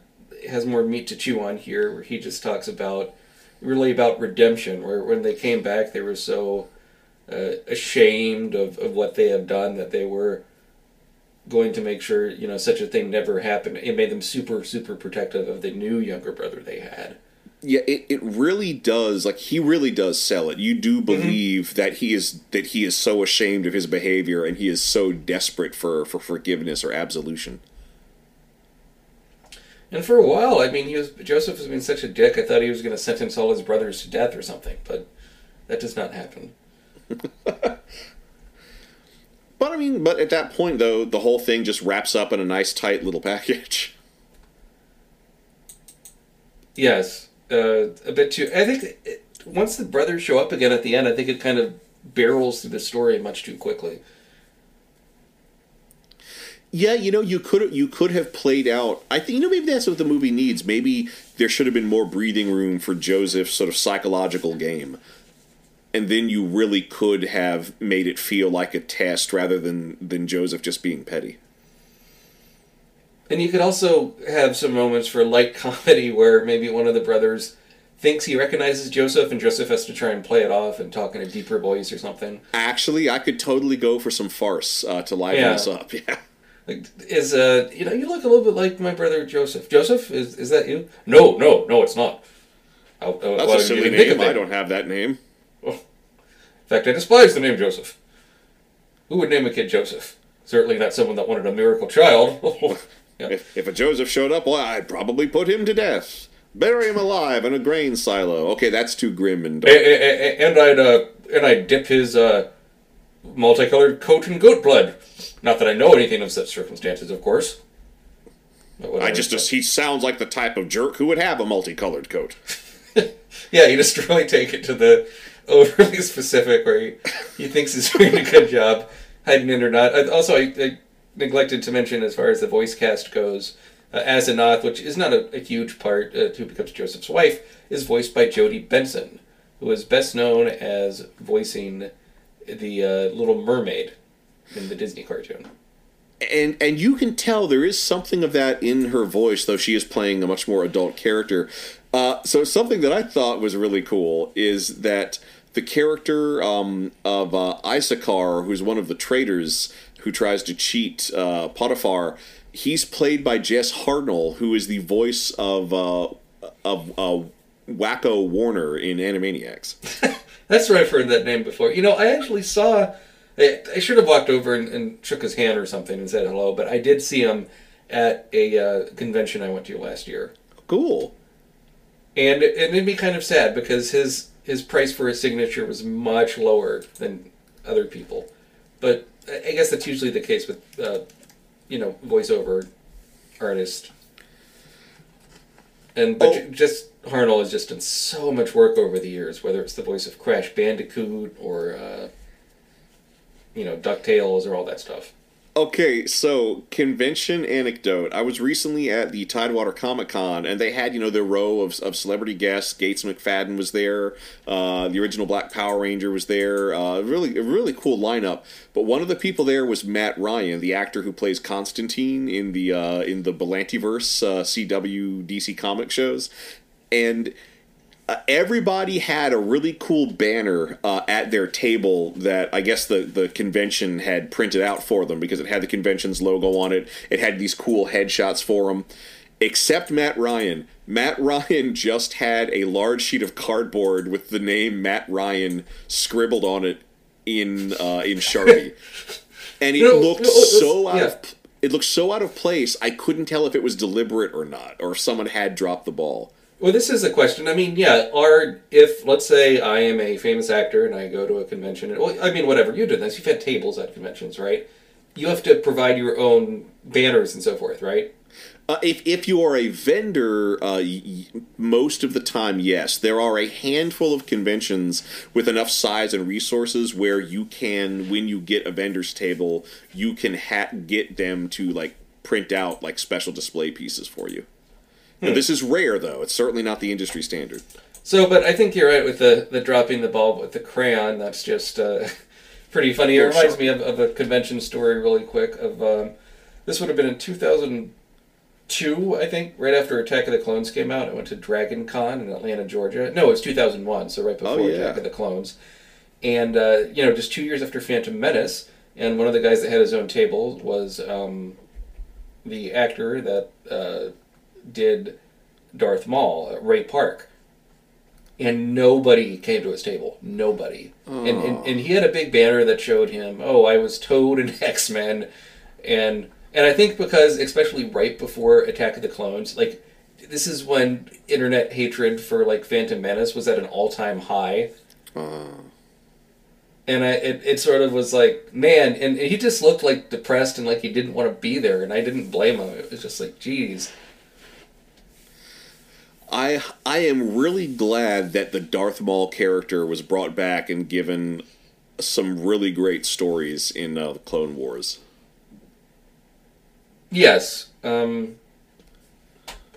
has more meat to chew on here, where he just talks about really about redemption. Where when they came back, they were so uh, ashamed of, of what they have done that they were going to make sure you know such a thing never happened. It made them super super protective of the new younger brother they had. Yeah, it, it really does. Like he really does sell it. You do mm-hmm. believe that he is that he is so ashamed of his behavior and he is so desperate for for forgiveness or absolution. And for a while, I mean, he was Joseph has been such a dick. I thought he was going to sentence all his brothers to death or something, but that does not happen. But I mean, but at that point though, the whole thing just wraps up in a nice tight little package. Yes, uh, a bit too. I think it, once the brothers show up again at the end, I think it kind of barrels through the story much too quickly. Yeah, you know, you could you could have played out. I think you know maybe that's what the movie needs. Maybe there should have been more breathing room for Joseph's sort of psychological game, and then you really could have made it feel like a test rather than than Joseph just being petty. And you could also have some moments for light comedy where maybe one of the brothers thinks he recognizes Joseph, and Joseph has to try and play it off and talk in a deeper voice or something. Actually, I could totally go for some farce uh, to liven Yeah. this up. Yeah. Like, is uh, you know, you look a little bit like my brother Joseph. Joseph, is is that you? No, no, no, it's not. I, I, That's well, a silly didn't think of name. I don't have that name. In fact, I despise the name Joseph. Who would name a kid Joseph? Certainly not someone that wanted a miracle child. yeah. If, if a Joseph showed up, well, I'd probably put him to death. Bury him alive in a grain silo. Okay, that's too grim and dark. a- a- and I'd uh, and I'd dip his uh, multicolored coat in goat blood. Not that I know anything of such circumstances, of course. I just, just he sounds like the type of jerk who would have a multicolored coat. yeah, you just really take it to the overly specific, where he, he thinks he's doing a good job hiding it or not. I, also, I, I neglected to mention as far as the voice cast goes, uh, Asenath, which is not a, a huge part, uh, who becomes Joseph's wife, is voiced by Jodi Benson, who is best known as voicing the uh, Little Mermaid in the Disney cartoon. and and you can tell there is something of that in her voice, though she is playing a much more adult character. Uh, so something that I thought was really cool is that the character um, of uh, who's one of the traitors who tries to cheat uh, Potiphar, he's played by Jess Harnell, who is the voice of uh, of uh, Wakko Warner in Animaniacs. That's where I've heard that name before. You know, I actually saw. I, I should have walked over and, and shook his hand or something and said hello, but I did see him at a uh, convention I went to last year, Cool. and it, it made me kind of sad because his his price for his signature was much lower than other people. But I guess that's usually the case with uh, you know voiceover artist. And but Oh. Jess Harnell has just done so much work over the years, whether it's the voice of Crash Bandicoot or uh, you know Ducktales or all that stuff. Okay, so convention anecdote. I was recently at the Tidewater Comic Con, and they had you know their row of, of celebrity guests. Gates McFadden was there. Uh, the original Black Power Ranger was there. Uh, really, a really cool lineup. But one of the people there was Matt Ryan, the actor who plays Constantine in the uh, in the Berlantiverse uh, CW DC comic shows, and uh, everybody had a really cool banner uh, at their table that I guess the, the convention had printed out for them because it had the convention's logo on it. It had these cool headshots for them. Except Matt Ryan. Matt Ryan just had a large sheet of cardboard with the name Matt Ryan scribbled on it in uh, in Sharpie, and it No, looked no, so out yeah. of it looked so out of place. I couldn't tell if it was deliberate or not, or if someone had dropped the ball. Well, this is a question. I mean, yeah, are if let's say I am a famous actor and I go to a convention, and, well, I mean, whatever you did this, you've had tables at conventions, right? You have to provide your own banners and so forth, right? Uh, if if you are a vendor, uh, y- most of the time, yes. There are a handful of conventions with enough size and resources where you can, when you get a vendor's table, you can ha- get them to like print out like special display pieces for you. Now, this is rare, though. It's certainly not the industry standard. So, but I think you're right with the the dropping the ball with the crayon. That's just uh, pretty funny. It Oh, reminds sure. me of, of a convention story, really quick. Of um, this would have been in 2002, I think, right after Attack of the Clones came out. I went to Dragon Con in Atlanta, Georgia. No, it was 2001, so right before Oh, yeah. Attack of the Clones. And uh, you know, just two years after Phantom Menace, and one of the guys that had his own table was um, the actor that uh, did Darth Maul, Ray Park and nobody came to his table. Nobody. And, and and he had a big banner that showed him, oh, I was Toad in X Men, and and I think because especially right before Attack of the Clones, like this is when internet hatred for like Phantom Menace was at an all time high. Uh-huh. And I, it, it sort of was like, man, and he just looked like depressed and like he didn't want to be there, and I didn't blame him. It was just like, geez. I I am really glad that the Darth Maul character was brought back and given some really great stories in uh, the Clone Wars. Yes. Um,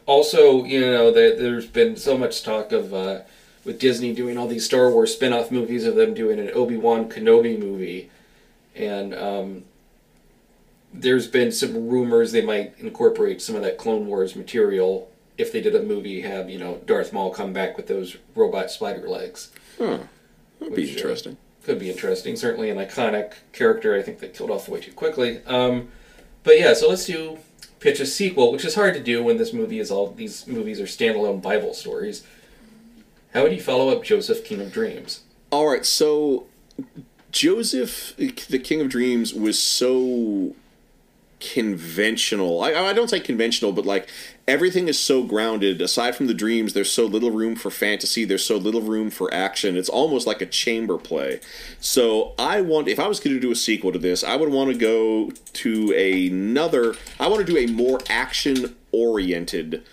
also, you know, there, there's been so much talk of uh, with Disney doing all these Star Wars spin-off movies of them doing an Obi Wan Kenobi movie, and um, there's been some rumors they might incorporate some of that Clone Wars material if they did a movie. Have you know Darth Maul come back with those robot spider legs? Huh. That'd be uh, interesting. could be interesting. Certainly an iconic character. I think they killed off way too quickly. Um, but yeah, so let's do pitch a sequel, which is hard to do when this movie is all these movies are standalone Bible stories. How would you follow up Joseph King of Dreams? All right, so Joseph, the King of Dreams, was so conventional. I, I don't say conventional, but like everything is so grounded. Aside from the dreams, there's so little room for fantasy. There's so little room for action. It's almost like a chamber play. So I want, if I was going to do a sequel to this, I would want to go to another. I want to do a more action oriented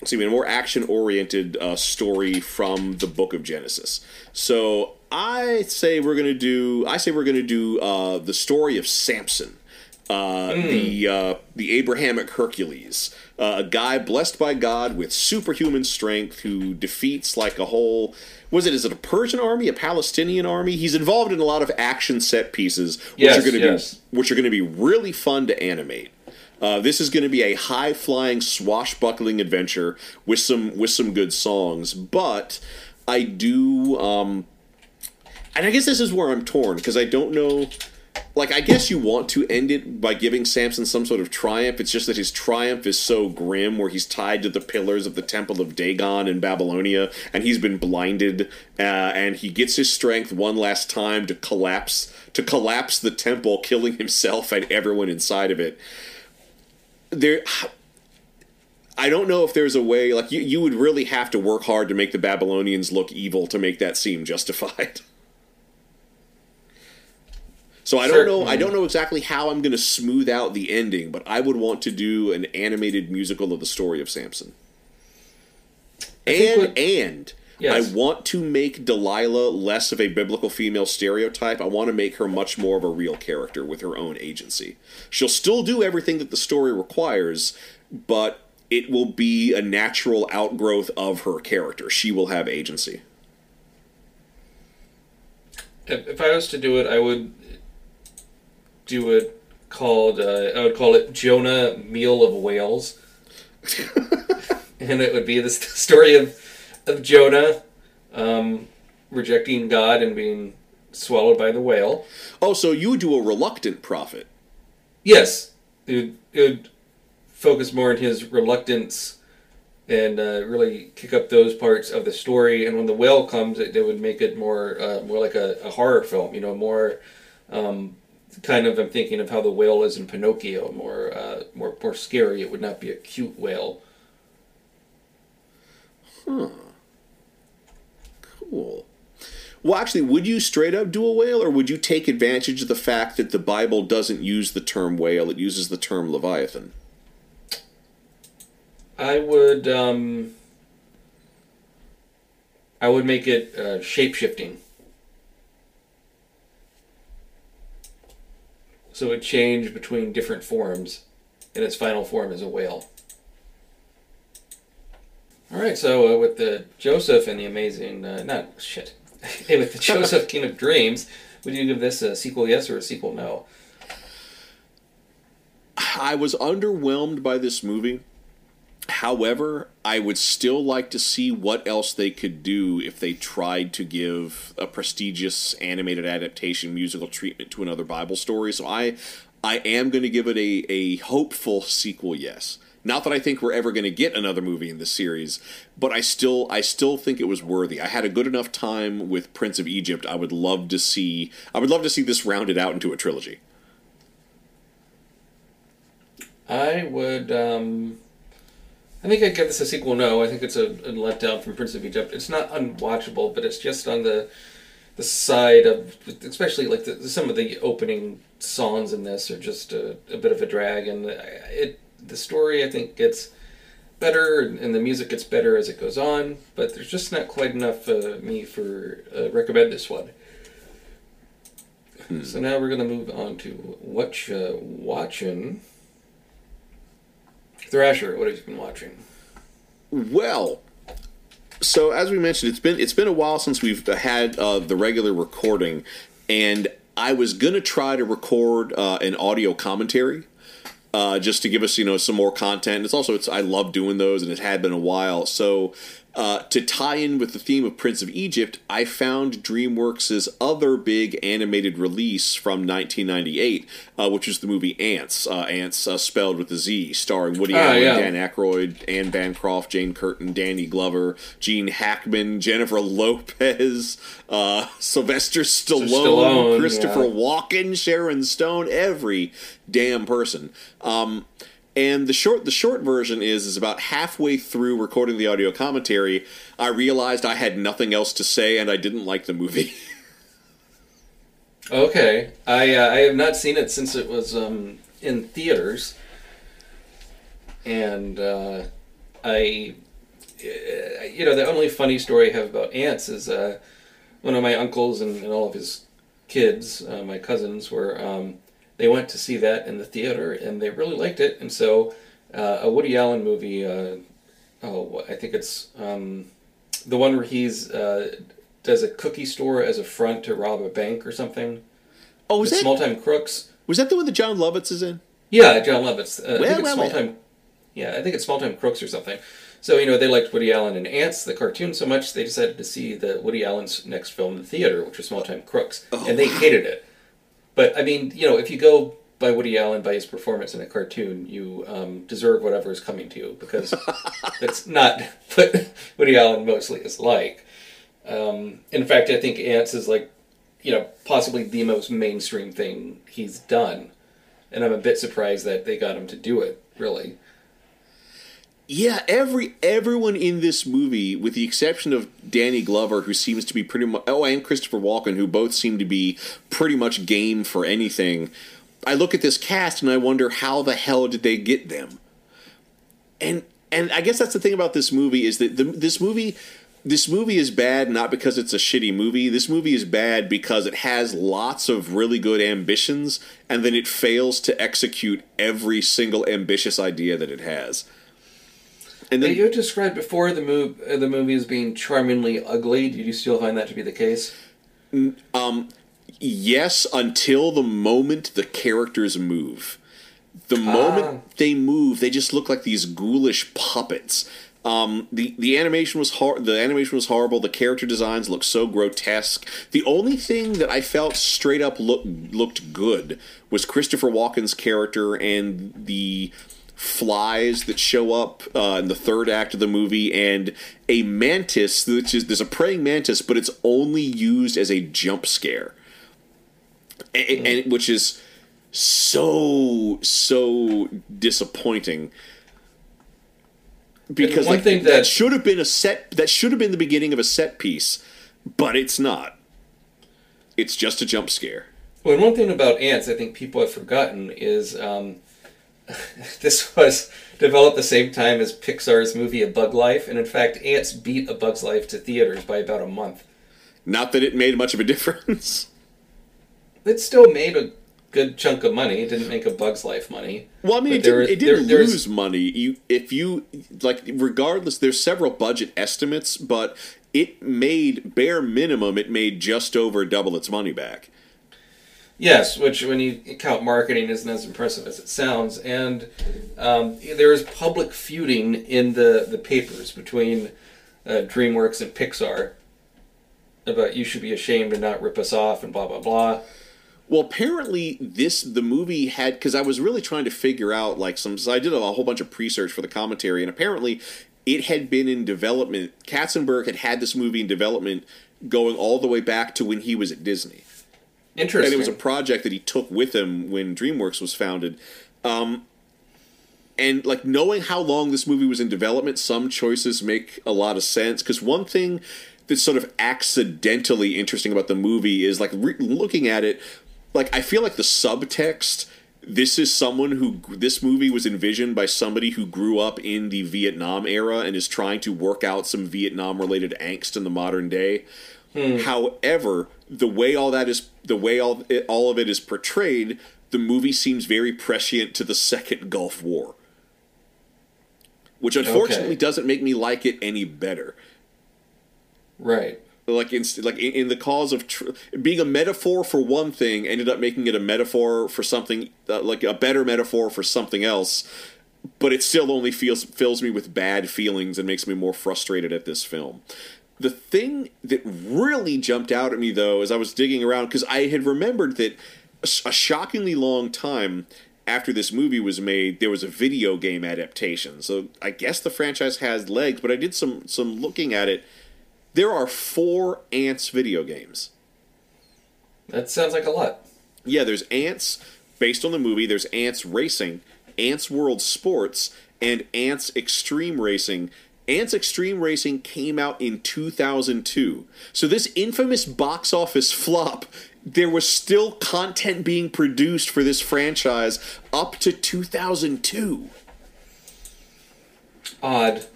excuse me, a more action oriented uh, story from the book of Genesis. So I say we're gonna do. I say we're gonna do uh, the story of Samson, uh, the uh, the Abrahamic Hercules, uh, a guy blessed by God with superhuman strength who defeats like a whole. Was it? Is it a Persian army, a Palestinian army? He's involved in a lot of action set pieces, which Yes, are going to yes. be which are going to be really fun to animate. Uh, this is going to be a high flying swashbuckling adventure with some with some good songs, but I do um, and I guess this is where I'm torn because I don't know. Like, I guess you want to end it by giving Samson some sort of triumph. It's just that his triumph is so grim, where he's tied to the pillars of the Temple of Dagon in Babylonia, and he's been blinded, uh, and he gets his strength one last time to collapse to collapse the temple, killing himself and everyone inside of it. There, I don't know if there's a way. Like, you, you would really have to work hard to make the Babylonians look evil to make that seem justified. So I don't know. I don't know exactly how I'm going to smooth out the ending, but I would want to do an animated musical of the story of Samson. And and Yes. I want to make Delilah less of a biblical female stereotype. I want to make her much more of a real character with her own agency. She'll still do everything that the story requires, but it will be a natural outgrowth of her character. She will have agency. If I was to do it, I would do it called. Uh, I would call it Jonah Meal of Whales, and it would be the story of of Jonah um, rejecting God and being swallowed by the whale. Oh, so you do a reluctant prophet. Yes, it would, it would focus more on his reluctance and uh, really kick up those parts of the story. And when the whale comes, it, it would make it more uh, more like a, a horror film. You know, more um, kind of. I'm thinking of how the whale is in Pinocchio, more uh, more more scary. It would not be a cute whale. Huh. Cool. Well, actually, would you straight up do a whale, or would you take advantage of the fact that the Bible doesn't use the term whale; it uses the term leviathan? I would um, I would make it uh, shape shifting. So it change between different forms, and its final form is a whale. All right, so uh, with the Joseph and the amazing, uh, not shit, hey, with the Joseph King of Dreams, would you give this a sequel yes or a sequel no? I was underwhelmed by this movie. However, I would still like to see what else they could do if they tried to give a prestigious animated adaptation musical treatment to another Bible story. So I I am going to give it a, a hopeful sequel, yes. Not that I think we're ever going to get another movie in this series, but I still I still think it was worthy. I had a good enough time with Prince of Egypt. I would love to see I would love to see this rounded out into a trilogy. I would. Um, I think I'd give this a sequel. No, I think it's a, a letdown from Prince of Egypt. It's not unwatchable, but it's just on the the side of, especially like the, some of the opening songs in this are just a, a bit of a drag, and it the story I think gets better and the music gets better as it goes on, but there's just not quite enough uh, me for uh, recommend this one. So now we're gonna move on to what you watching. Thrasher, what have you been watching? Well, so as we mentioned, it's been it's been a while since we've had uh, the regular recording, and I was gonna try to record uh, an audio commentary. Uh, just to give us, you know, some more content. It's also, it's I love doing those, and it had been a while. So, uh, to tie in with the theme of Prince of Egypt, I found DreamWorks' other big animated release from 1998, uh, which was the movie Antz. Uh, Antz uh, spelled with a Z, starring Woody Ah, Allen, yeah. Dan Aykroyd, Anne Bancroft, Jane Curtin, Danny Glover, Gene Hackman, Jennifer Lopez, uh, Sylvester Stallone, Stallone, Christopher yeah. Walken, Sharon Stone, every damn person. Um, and the short the short version is is about halfway through recording the audio commentary, I realized I had nothing else to say and I didn't like the movie. Okay, I uh, I have not seen it since it was um, in theaters, and uh, I, uh, you know, the only funny story I have about ants is uh, one of my uncles and, and all of his kids, uh, my cousins, were um, they went to see that in the theater and they really liked it, and so uh, a Woody Allen movie. Uh, oh, I think it's um, the one where he's. Uh, does a cookie store as a front to rob a bank or something. oh, was The that Small Time Crooks. was that the one that Jon Lovitz is in? Yeah, Jon Lovitz. Uh, I Well, think it's well, Small well. Time Yeah, I think it's Small Time Crooks or something. So you know they liked Woody Allen and Antz, the cartoon, so much they decided to see the Woody Allen's next film in the theater, which was Small Time Crooks, and they hated it. But I mean, you know, if you go by Woody Allen by his performance in a cartoon, you um, deserve whatever is coming to you because that's not what Woody Allen mostly is like. Um, in fact, I think Antz is like, you know, possibly the most mainstream thing he's done, and I'm a bit surprised that they got him to do it. Really, Yeah, every everyone in this movie, with the exception of Danny Glover, who seems to be pretty much oh, and Christopher Walken, who both seem to be pretty much game for anything. I look at this cast and I wonder how the hell did they get them? And and I guess that's the thing about this movie is that the, this movie this movie is bad not because it's a shitty movie. This movie is bad because it has lots of really good ambitions and then it fails to execute every single ambitious idea that it has. And then, you described before the move uh, the movie as being charmingly ugly. Do you still find that to be the case? yes, until the moment the characters move. The Ah. moment they move, they just look like these ghoulish puppets. Um, the the animation was hor- the animation was horrible. The character designs looked so grotesque. The only thing that I felt straight up look, looked good was Christopher Walken's character and the flies that show up uh, in the third act of the movie, and a mantis, which is there's a praying mantis, but it's only used as a jump scare, and, and which is so so disappointing. Because one like, thing that that- should have been a set that should have been the beginning of a set piece, but it's not. It's just a jump scare. Well, and one thing about ants, I think people have forgotten is um, this was developed the same time as Pixar's movie A Bug Life, and in fact, Antz beat A Bug's Life to theaters by about a month. Not that it made much of a difference. It still made a good chunk of money. It didn't make A Bug's Life money. Well, I mean, it didn't, it didn't there- lose money. You, if you like, regardless, there's several budget estimates, but it made bare minimum, it made just over double its money back. Yes, which when you count marketing isn't as impressive as it sounds, and um, there is public feuding in the the papers between uh, DreamWorks and Pixar about you should be ashamed and not rip us off and blah blah blah. Well, apparently, this the movie had because I was really trying to figure out like some. So I did a whole bunch of pre-search for the commentary, and apparently, it had been in development. Katzenberg had had this movie in development going all the way back to when he was at Disney. Interesting. and it was a project that he took with him when DreamWorks was founded. Um, and like knowing how long this movie was in development, some choices make a lot of sense. Because one thing that's sort of accidentally interesting about the movie is like re- looking at it, like I feel like the subtext. This is someone who this movie was envisioned by somebody who grew up in the Vietnam era and is trying to work out some Vietnam related angst in the modern day. However, the way all that is, the way all it, all of it is portrayed, the movie seems very prescient to the Second Gulf War, which unfortunately Okay. doesn't make me like it any better. right. Like in like in, in the cause of tr- being a metaphor for one thing, ended up making it a metaphor for something uh, like a better metaphor for something else. But it still only feels fills me with bad feelings and makes me more frustrated at this film. The thing that really jumped out at me, though, as I was digging around, because I had remembered that a shockingly long time after this movie was made, there was a video game adaptation. So I guess the franchise has legs, but I did some some looking at it. There are four Antz video games. That sounds like a lot. Yeah, there's Antz based on the movie. There's Antz Racing, Antz World Sportz, and Antz Extreme Racing. Antz Extreme Racing came out in 2002. So this infamous box office flop, there was still content being produced for this franchise up to 2002. Odd.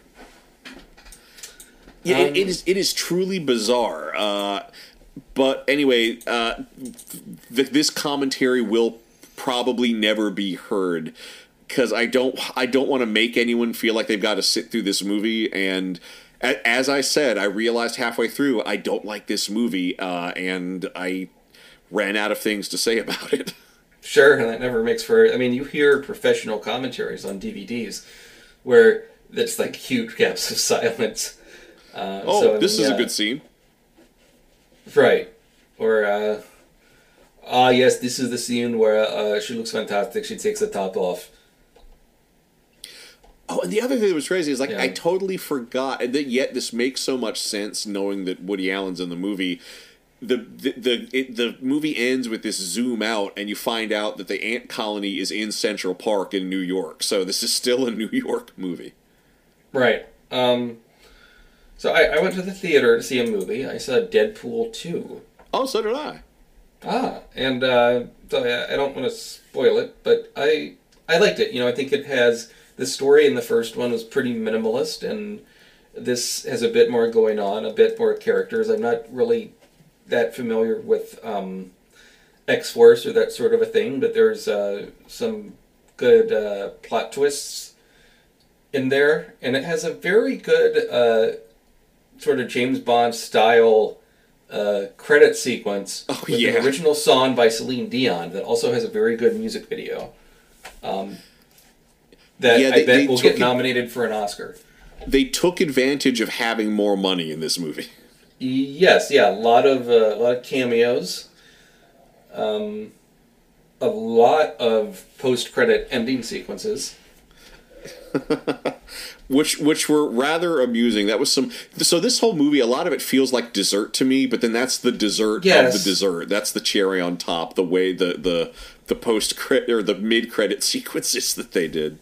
Yeah, Um, it, it is. It is truly bizarre. Uh, but anyway, uh, th- this commentary will probably never be heard because I don't. I don't want to make anyone feel like they've got to sit through this movie. And a- as I said, I realized halfway through I don't like this movie, uh, and I ran out of things to say about it. Sure, and that never makes for. I mean, you hear professional commentaries on DVDs where it's like huge gaps of silence. Uh, Oh, so, this is a good scene. Right. Or, uh, ah, yes, this is the scene where uh, she looks fantastic. She takes the top off. Oh, and the other thing that was crazy is like Yeah. I totally forgot, and that yet this makes so much sense knowing that Woody Allen's in the movie. The the the, it, the movie ends with this zoom out, and you find out that the ant colony is in Central Park in New York. So this is still a New York movie. Right. Um, so I, I went to the theater to see a movie. I saw Deadpool 2. Oh, so did I. Ah, and uh, so I, I don't want to spoil it, but I I liked it. You know, I think it has the story in the first one was pretty minimalist, and this has a bit more going on, a bit more characters. I'm not really that familiar with um, X Force or that sort of a thing, but there's uh, some good uh, plot twists in there, and it has a very good uh, sort of James Bond style uh, credit sequence Oh, with yeah. an original song by Celine Dion that also has a very good music video. Um, that Yeah, I they- bet will get nominated for an Oscar. They took advantage of having more money in this movie. Yes, yeah, a lot of uh, a lot of cameos, um, a lot of post-credit ending sequences. which which were rather amusing. That was some. So this whole movie, a lot of it feels like dessert to me, but then that's the dessert of the dessert. That's the cherry on top. The way the the the post credit or the mid credit sequences that they did.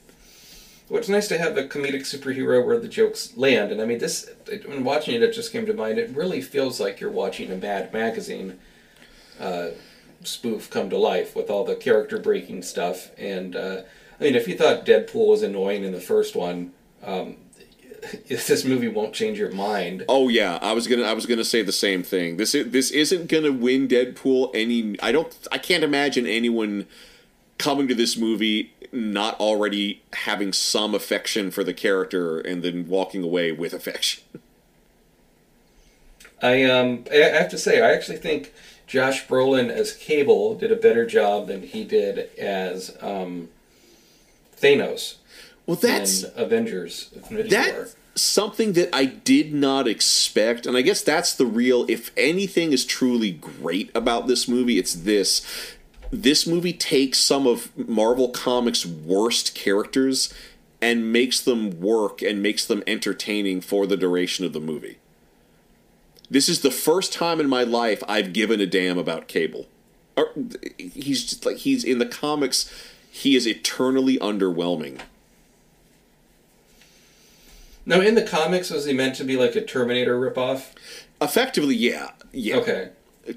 Well, it's nice to have a comedic superhero where the jokes land, and I mean, this when watching it, it just came to mind. It really feels like you're watching a Mad Magazine uh, spoof come to life with all the character breaking stuff. And uh, I mean, if you thought Deadpool was annoying in the first one, um, this movie won't change your mind. Oh yeah, I was gonna I was gonna say the same thing. This is, this isn't gonna win Deadpool any. I don't. I can't imagine anyone coming to this movie not already having some affection for the character and then walking away with affection. I um I have to say I actually think Josh Brolin as Cable did a better job than he did as um, Thanos Well, that's in Avengers: Infinity War. that's something that I did not expect, and I guess that's the real. If anything is truly great about this movie, it's this. This movie takes some of Marvel Comics' worst characters and makes them work and makes them entertaining for the duration of the movie. This is the first time in my life I've given a damn about Cable. Or, he's just like he's in the comics. He is eternally underwhelming. Now, in the comics, was he meant to be like a Terminator ripoff? Effectively, yeah, yeah. Okay.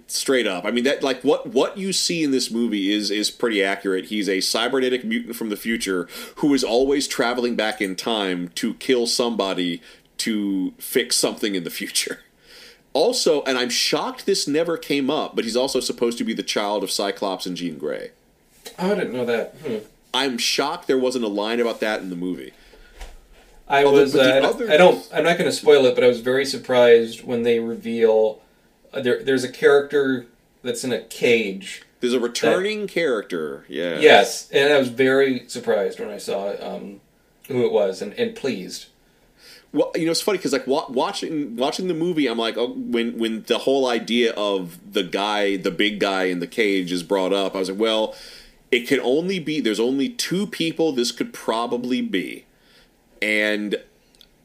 Straight up. I mean that like what what you see in this movie is is pretty accurate. He's a cybernetic mutant from the future who is always traveling back in time to kill somebody to fix something in the future. Also, and I'm shocked this never came up, but he's also supposed to be the child of Cyclops and Jean Grey. Oh, I didn't know that. Hmm. I'm shocked there wasn't a line about that in the movie. I Although- was. Uh, I, don't, I don't. I'm not going to spoil it, but I was very surprised when they reveal there. There's a character that's in a cage. There's a returning character. Yeah. Yes, and I was very surprised when I saw um, who it was, and, and pleased. Well, you know, it's funny because like wa- watching watching the movie, I'm like, oh, when when the whole idea of the guy, the big guy in the cage, is brought up, I was like, well, it could only be there's only two people this could probably be, and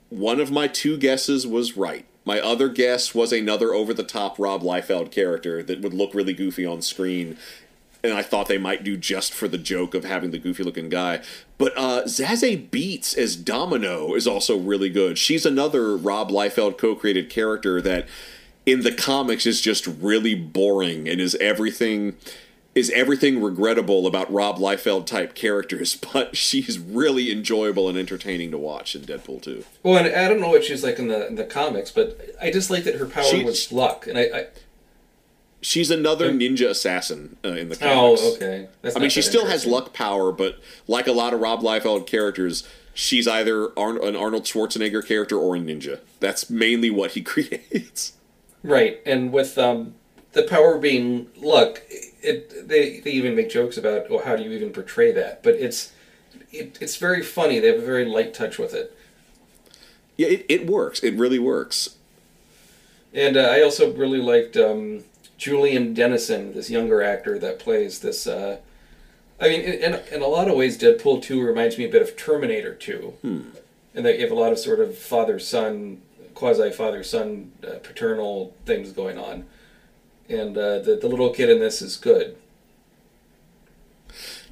one of my two guesses was right. My other guess was another over the top Rob Liefeld character that would look really goofy on screen. And I thought they might do just for the joke of having the goofy looking guy. But uh, Zazie Beetz as Domino is also really good. She's another Rob Liefeld co created character that in the comics is just really boring and is everything is everything regrettable about Rob Liefeld type characters, but she's really enjoyable and entertaining to watch in Deadpool 2. Well, and I don't know what she's like in the in the comics, but I just like that her power She- was luck, and I. I She's another ninja assassin uh, in the comics. oh, comics. okay. That's I mean, she still has luck power, but like a lot of Rob Liefeld characters, she's either Arn- an Arnold Schwarzenegger character or a ninja. That's mainly what he creates. Right, and with um, the power being luck, it they they even make jokes about well, how do you even portray that? But it's it, it's very funny. They have a very light touch with it. Yeah, it, it works. It really works. And uh, I also really liked um, Julian Dennison, this younger actor that plays this. Uh, I mean, in, in, in a lot of ways, Deadpool 2 reminds me a bit of Terminator 2. And they have a lot of sort of father son, quasi father son, uh, paternal things going on. And uh, the, the little kid in this is good.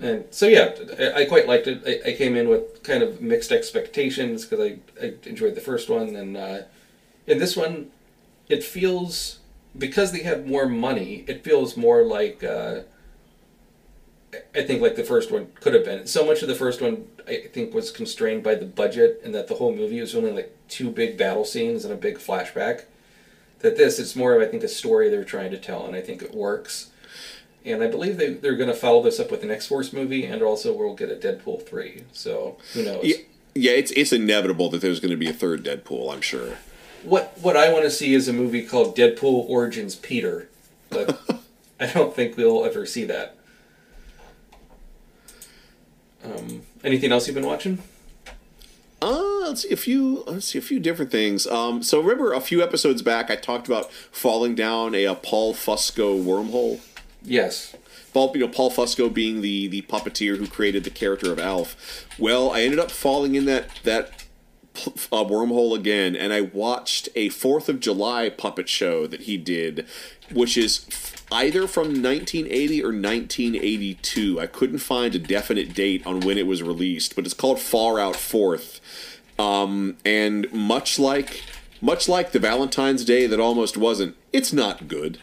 And so, yeah, I, I quite liked it. I, I came in with kind of mixed expectations because I, I enjoyed the first one. And uh, in this one, it feels because they have more money. It feels more like uh, I think like the first one could have been. So much of the first one I think was constrained by the budget, and that the whole movie was only like two big battle scenes and a big flashback. That this it's more of I think a story they're trying to tell, and I think it works. And I believe they they're going to follow this up with an X Force movie, and also we'll get a Deadpool three. So who knows? Yeah, yeah it's it's inevitable that there's going to be a third Deadpool. I'm sure. What what I want to see is a movie called Deadpool Origins Peter, but I don't think we'll ever see that. Um, anything else you've been watching? Uh, let's see a few. Let's see a few different things. Um, so remember a few episodes back, I talked about falling down a, a Paul Fusco wormhole. Yes. Paul, you know, Paul Fusco being the the puppeteer who created the character of Alf. Well, I ended up falling in that that uh, wormhole again, and I watched a Fourth of July puppet show that he did, which is either from 1980 or 1982. I couldn't find a definite date on when it was released, but it's called Far Out Fourth. Um, and much like much like the Valentine's Day that almost wasn't, it's not good.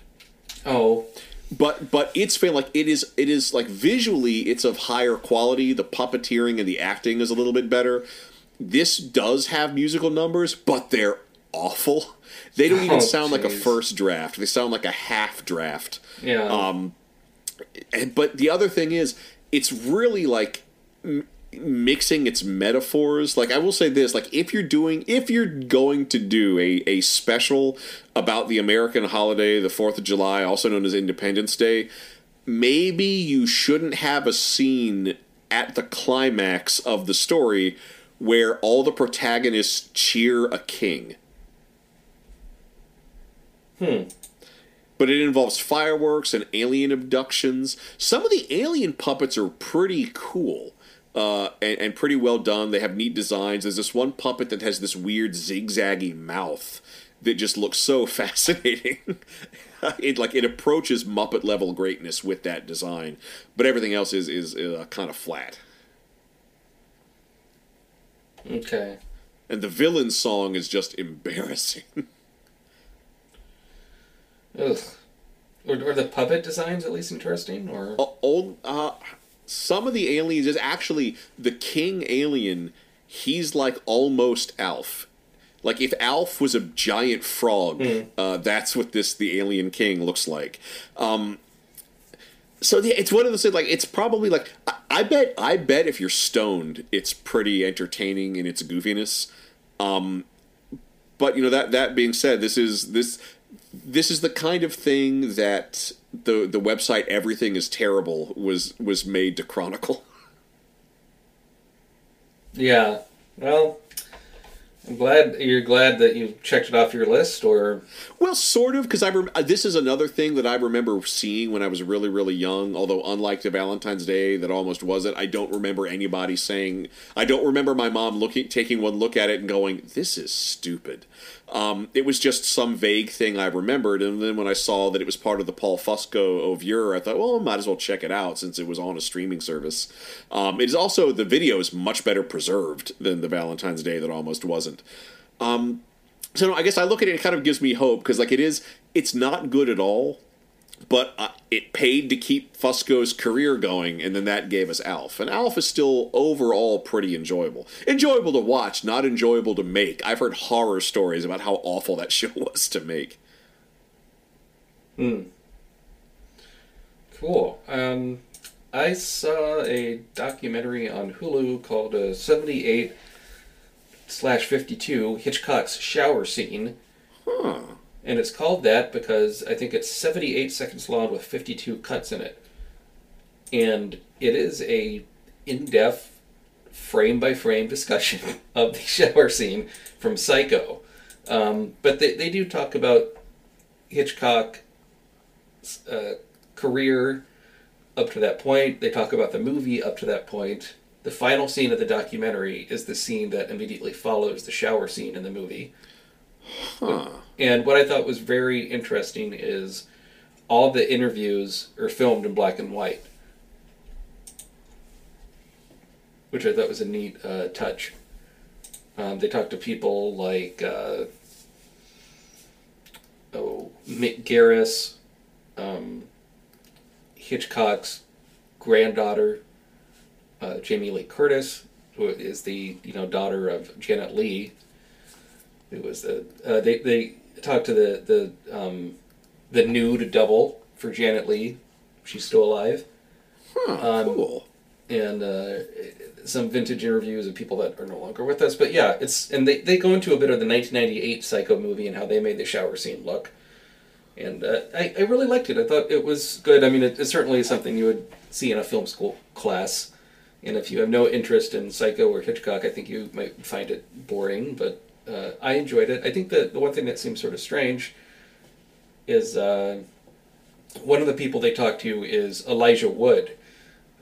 Oh, but but it's like it is it is like visually it's of higher quality. The puppeteering and the acting is a little bit better. This does have musical numbers but they're awful. They don't even Oh, sound like a first draft. They sound like a half draft. Yeah. um and, but the other thing is it's really like mixing its metaphors like i will say this like if you're doing if you're going to do a, a special about the american holiday the fourth of july also known as independence day maybe you shouldn't have a scene at the climax of the story where all the protagonists cheer a king. Hmm. But it involves fireworks and alien abductions. Some of the alien puppets are pretty cool uh, and, and pretty well done. They have neat designs. There's this one puppet that has this weird zigzaggy mouth that just looks so fascinating. it like it approaches Muppet level greatness with that design, but everything else is is uh, kind of flat. okay. And the villain song is just embarrassing. Ugh. Or, or the puppet designs at least interesting, or Uh, old uh some of the aliens is actually the king alien he's like almost alf. Like if alf was a giant frog uh, that's what this the alien king looks like. Um so yeah, it's one of those things like it's probably like I, I bet i bet if you're stoned it's pretty entertaining in its goofiness. Um but you know that that being said this is this this is the kind of thing that the the website everything is terrible was was made to chronicle yeah. Well, I'm glad you're glad that you checked it off your list, or well sort of because i rem- uh, this is another thing that i remember seeing when i was really really young although unlike the valentine's day that almost wasn't i don't remember anybody saying i don't remember my mom looking taking one look at it and going this is stupid um, it was just some vague thing I remembered, and then when I saw that it was part of the Paul Fusco Oeuvre, I thought, well, I might as well check it out since it was on a streaming service. Um, it is also the video is much better preserved than the Valentine's Day that almost wasn't. Um, so no, I guess I look at it, it kind of gives me hope because like it is, it's not good at all, but uh, it paid to keep Fusco's career going, and then that gave us Alf. And Alf is still overall pretty enjoyable. Enjoyable to watch, not enjoyable to make. I've heard horror stories about how awful that show was to make. Hmm. Cool. Um, I saw a documentary on Hulu called uh, 78 slash 52 Hitchcock's shower scene. Huh. And it's called that because I think it's 78 seconds long with 52 cuts in it. And it is a in-depth frame by frame discussion of the shower scene from Psycho. Um, but they, they do talk about Hitchcock's uh, career up to that point. They talk about the movie up to that point. The final scene of the documentary is the scene that immediately follows the shower scene in the movie. Huh. And what I thought was very interesting is all the interviews are filmed in black and white, which I thought was a neat uh, touch. Um, they talked to people like uh, oh Mick Garris, um, Hitchcock's granddaughter, uh, Jamie Lee Curtis, who is the you know daughter of Janet Leigh. Who was the uh, they they talked to the the um, the nude double for Janet Leigh. She's still alive Huh, Um, cool. and uh, some vintage interviews of people that are no longer with us. But yeah, it's and they, they go into a bit of the 1998 Psycho movie and how they made the shower scene look. And uh, I, I really liked it. I thought it was good. I mean, it, it certainly something you would see in a film school class. And if you have no interest in Psycho or Hitchcock, I think you might find it boring. But uh, I enjoyed it. I think that the one thing that seems sort of strange is uh, one of the people they talked to is Elijah Wood,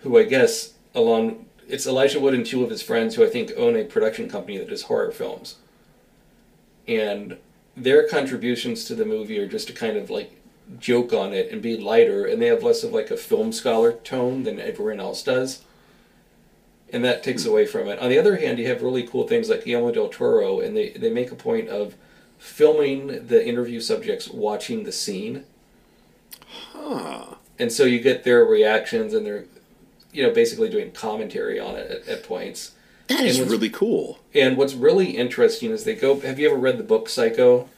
who I guess along it's Elijah Wood and two of his friends who I think own a production company that does horror films. And their contributions to the movie are just to kind of like joke on it and be lighter, and they have less of like a film scholar tone than everyone else does. And that takes away from it. On the other hand, you have really cool things like Guillermo del Toro, and they, they make a point of filming the interview subjects watching the scene. Huh. And so you get their reactions, and they're, you know, basically doing commentary on it at, at points. That is really cool. And what's really interesting is they go. Have you ever read the book Psycho?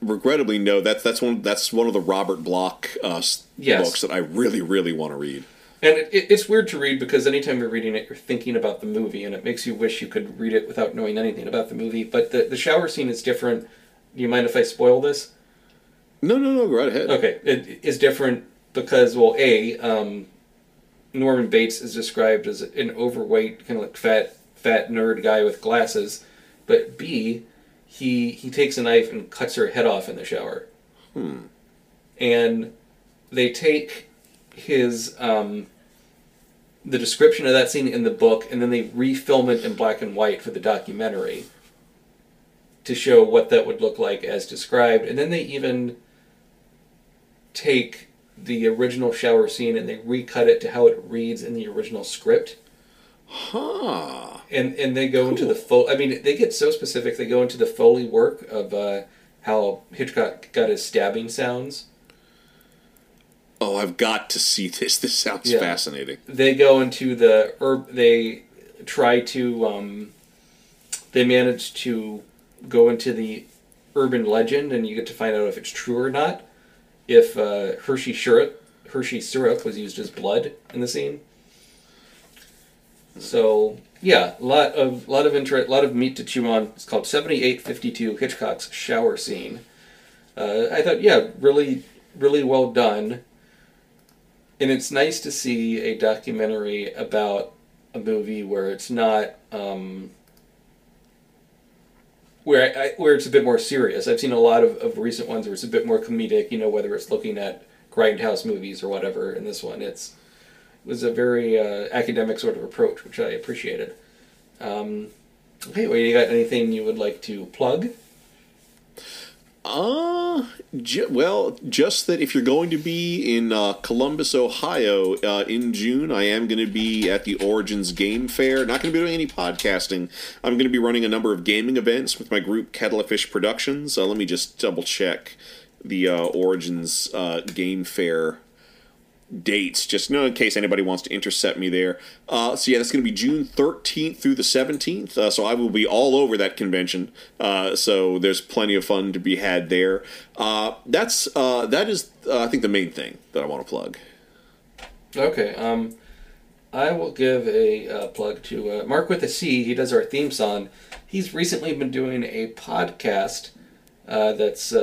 Regrettably, no. That's that's one that's one of the Robert Bloch uh, Yes. books that I really really want to read. And it, it, it's weird to read because anytime you're reading it, you're thinking about the movie, and it makes you wish you could read it without knowing anything about the movie. But the, the shower scene is different. Do you mind if I spoil this? No, no, no. Go right ahead. Okay, it is different because, well, A, um, Norman Bates is described as an overweight, kind of like fat, fat nerd guy with glasses. But B, he he takes a knife and cuts her head off in the shower. Hmm. And they take his um, the description of that scene in the book, and then they refilm it in black and white for the documentary to show what that would look like as described. And then they even take the original shower scene and they recut it to how it reads in the original script. Huh. And and they go into the fo- I mean, they get so specific. They go into the foley work of uh, how Hitchcock got his stabbing sounds. Oh, I've got to see this. This sounds Yeah. fascinating. They go into the herb. They try to. Um, they manage to go into the urban legend, and you get to find out if it's true or not. If uh, Hershey syrup, Hershey syrup was used as blood in the scene. So yeah, a lot of lot of interest, lot of meat to chew on. It's called seventy eight fifty two Hitchcock's shower scene. Uh, I thought, yeah, really, really well done. And it's nice to see a documentary about a movie where it's not um, where I, where it's a bit more serious. I've seen a lot of, of recent ones where it's a bit more comedic. You know, whether it's looking at grindhouse movies or whatever. In this one, it's it was a very uh, academic sort of approach, which I appreciated. Um, okay, well, you got anything you would like to plug? Uh, ju- well, just that if you're going to be in uh, Columbus, Ohio uh, in June, I am going to be at the Origins Game Fair. Not going to be doing any podcasting. I'm going to be running a number of gaming events with my group Kettlefish Productions. Uh, let me just double check the uh, Origins uh, Game Fair dates, just in case anybody wants to intercept me there. Uh, so yeah, that's going to be June 13th through the 17th. Uh, so I will be all over that convention. Uh, so there's plenty of fun to be had there. Uh, that's uh, that is uh, I think the main thing that I want to plug. Okay. Um, I will give a plug to Mark with a C. He does our theme song. He's recently been doing a podcast that's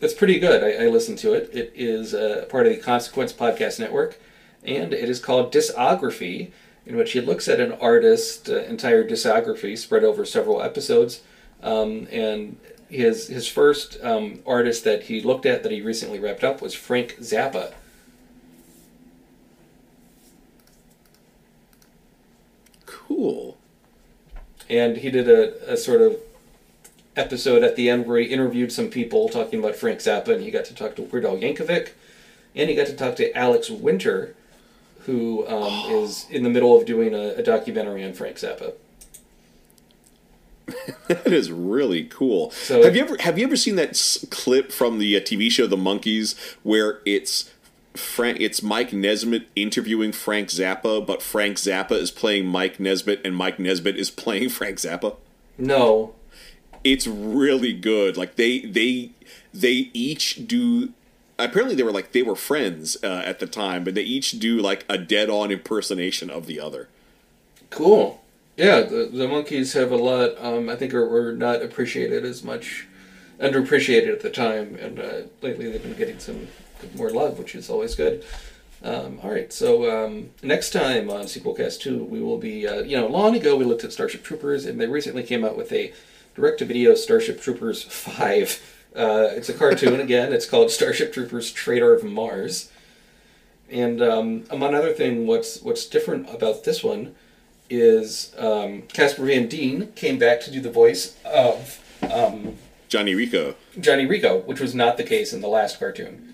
that's pretty good. I, I listened to it. It is uh, part of the Consequence Podcast Network, and it is called Discography. in which he looks at an artist's uh, entire discography spread over several episodes. Um, and his his first um, artist that he looked at that he recently wrapped up was Frank Zappa. Cool. and he did a, a sort of episode at the end where he interviewed some people talking about Frank Zappa, and he got to talk to Weird Al Yankovic, and he got to talk to Alex Winter, who um, is in the middle of doing a, a documentary on Frank Zappa. That is really cool. So- have you ever have you ever seen that s- clip from the uh, TV show The Monkees where it's Frank it's Mike Nesmith interviewing Frank Zappa, but Frank Zappa is playing Mike Nesmith and Mike Nesmith is playing Frank Zappa? No, It's really good. Like they they they each do apparently they were like they were friends uh, at the time, but they each do like a dead on impersonation of the other. cool. Yeah, the, the Monkees have a lot. Um, I think are, were not appreciated as much, underappreciated at the time, and uh, lately they've been getting some more love, which is always good. Um, all right, so um, next time on Sequelcast 2, we will be, uh, you know, long ago we looked at Starship Troopers, and they recently came out with a direct to video Starship Troopers 5. Uh, it's a cartoon, again, it's called Starship Troopers Traitor of Mars. And um, among other thing, what's what's different about this one is um, Casper Van Dien came back to do the voice of um, Johnny Rico. Johnny Rico, which was not the case in the last cartoon.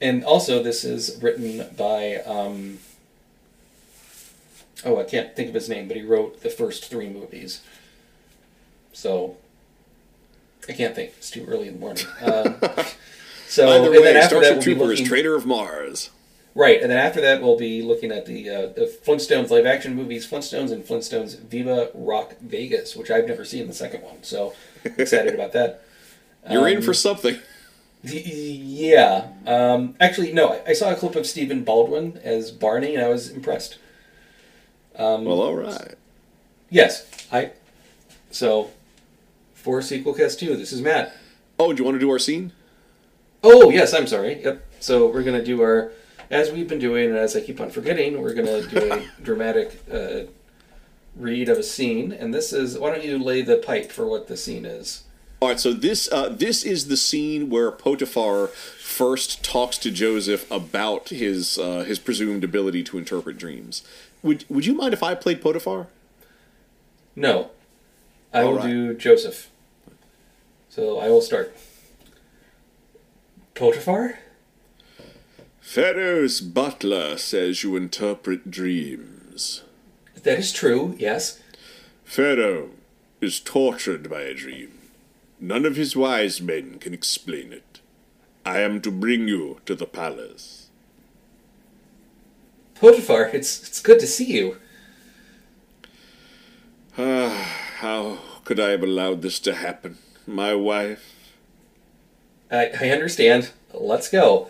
And also, this is written by. Um, oh, I can't think of his name, but he wrote the first three movies. So. I can't think. It's too early in the morning. Um, so, Either and way, then after that, we'll be Troopers, looking, Traitor of Mars. Right, and then after that, we'll be looking at the uh, the Flintstones live action movies, Flintstones and Flintstones Viva Rock Vegas, which I've never seen the second one, so excited about that. You're in Um, for something. Yeah, um, actually, no, I, I saw a clip of Stephen Baldwin as Barney, and I was impressed. Um, Well, all right. yes, I. So, for sequel cast two, this is Matt. Oh, do you want to do our scene? Oh yes, I'm sorry. Yep. So we're gonna do our, as we've been doing, and as I keep on forgetting, we're gonna do a dramatic uh, read of a scene. And this is. Why don't you lay the pipe for what the scene is? All right, so this uh, this is the scene where Potiphar first talks to Joseph about his uh, his presumed ability to interpret dreams. Would Would you mind if I played Potiphar? No, I All will right. do Joseph. So I will start. Potiphar. Pharaoh's butler says you interpret dreams. That is true. Yes. Pharaoh is tortured by a dream. None of his wise men can explain it. I am to bring you to the palace. Potiphar, it's it's good to see you. Ah, How could I have allowed this to happen? My wife, I, I understand. Let's go.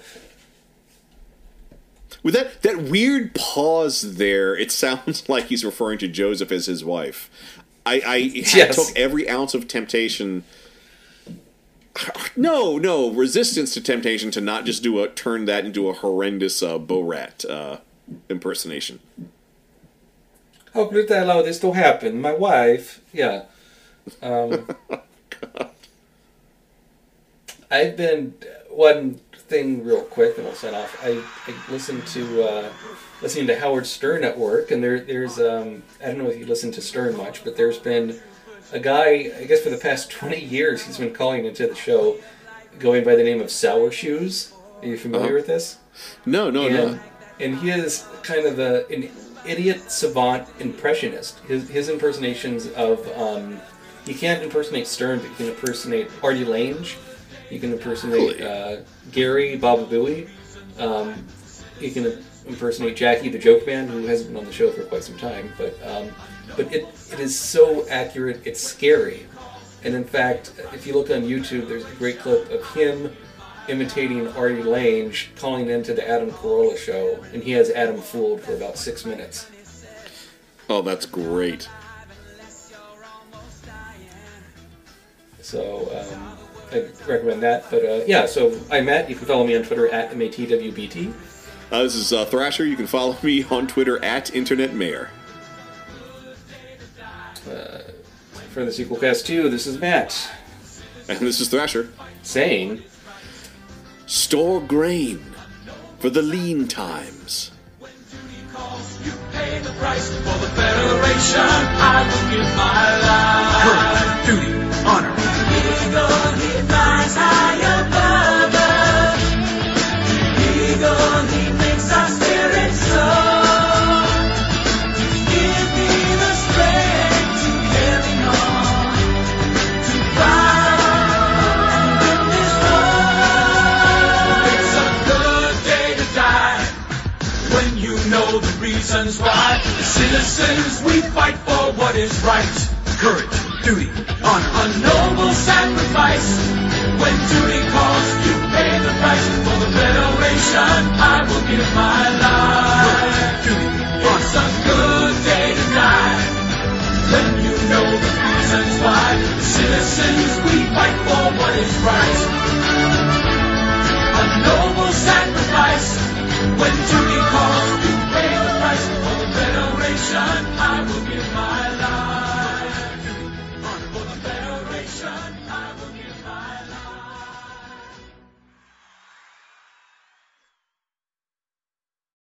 With that that weird pause there, it sounds like he's referring to Joseph as his wife. I, I Yes. took every ounce of temptation. No, no resistance to temptation to not just do a turn that into a horrendous uh, Borat uh, impersonation. How could I allow this to happen? My wife. Yeah. Um, I've been one thing real quick, and I'll sign off. I, I listened to uh, listening to Howard Stern at work, and there there's um, I don't know if you listen to Stern much, but there's been a guy I guess for the past twenty years he's been calling into the show, going by the name of Sour Shoes. Are you familiar Uh-huh. with this? No, no, and, no. and he is kind of a, an idiot savant impressionist. His, his impersonations of um, he can't impersonate Stern, but he can impersonate Artie Lange. He can impersonate uh, Gary Baba Booey. Um, he can impersonate Jackie the Joke Man, who hasn't been on the show for quite some time. But um, but it, it is so accurate, it's scary. And in fact, if you look on YouTube, there's a great clip of him imitating Artie Lange calling into the Adam Carolla show, and he has Adam fooled for about six minutes. Oh, that's great. So um, I recommend that. But uh, yeah, so I'm Matt. You can follow me on Twitter at matwbt. Uh, this is uh, Thrasher. You can follow me on Twitter at Internet Mayor. For the sequel cast 2, this is Matt And this is Thrasher. saying, Store grain for the lean times. When duty calls you pay the price for the Federation. I will give my life. Courage, duty, honor. Reasons why. Citizens, we fight for what is right. Courage, duty, honor. A noble sacrifice. When duty calls, you pay the price for the Federation. I will give my life. Duty, It's a good day to die. When you know the reasons why. The citizens, we fight for what is right. A noble sacrifice. When duty calls, you pay the price for the Federation.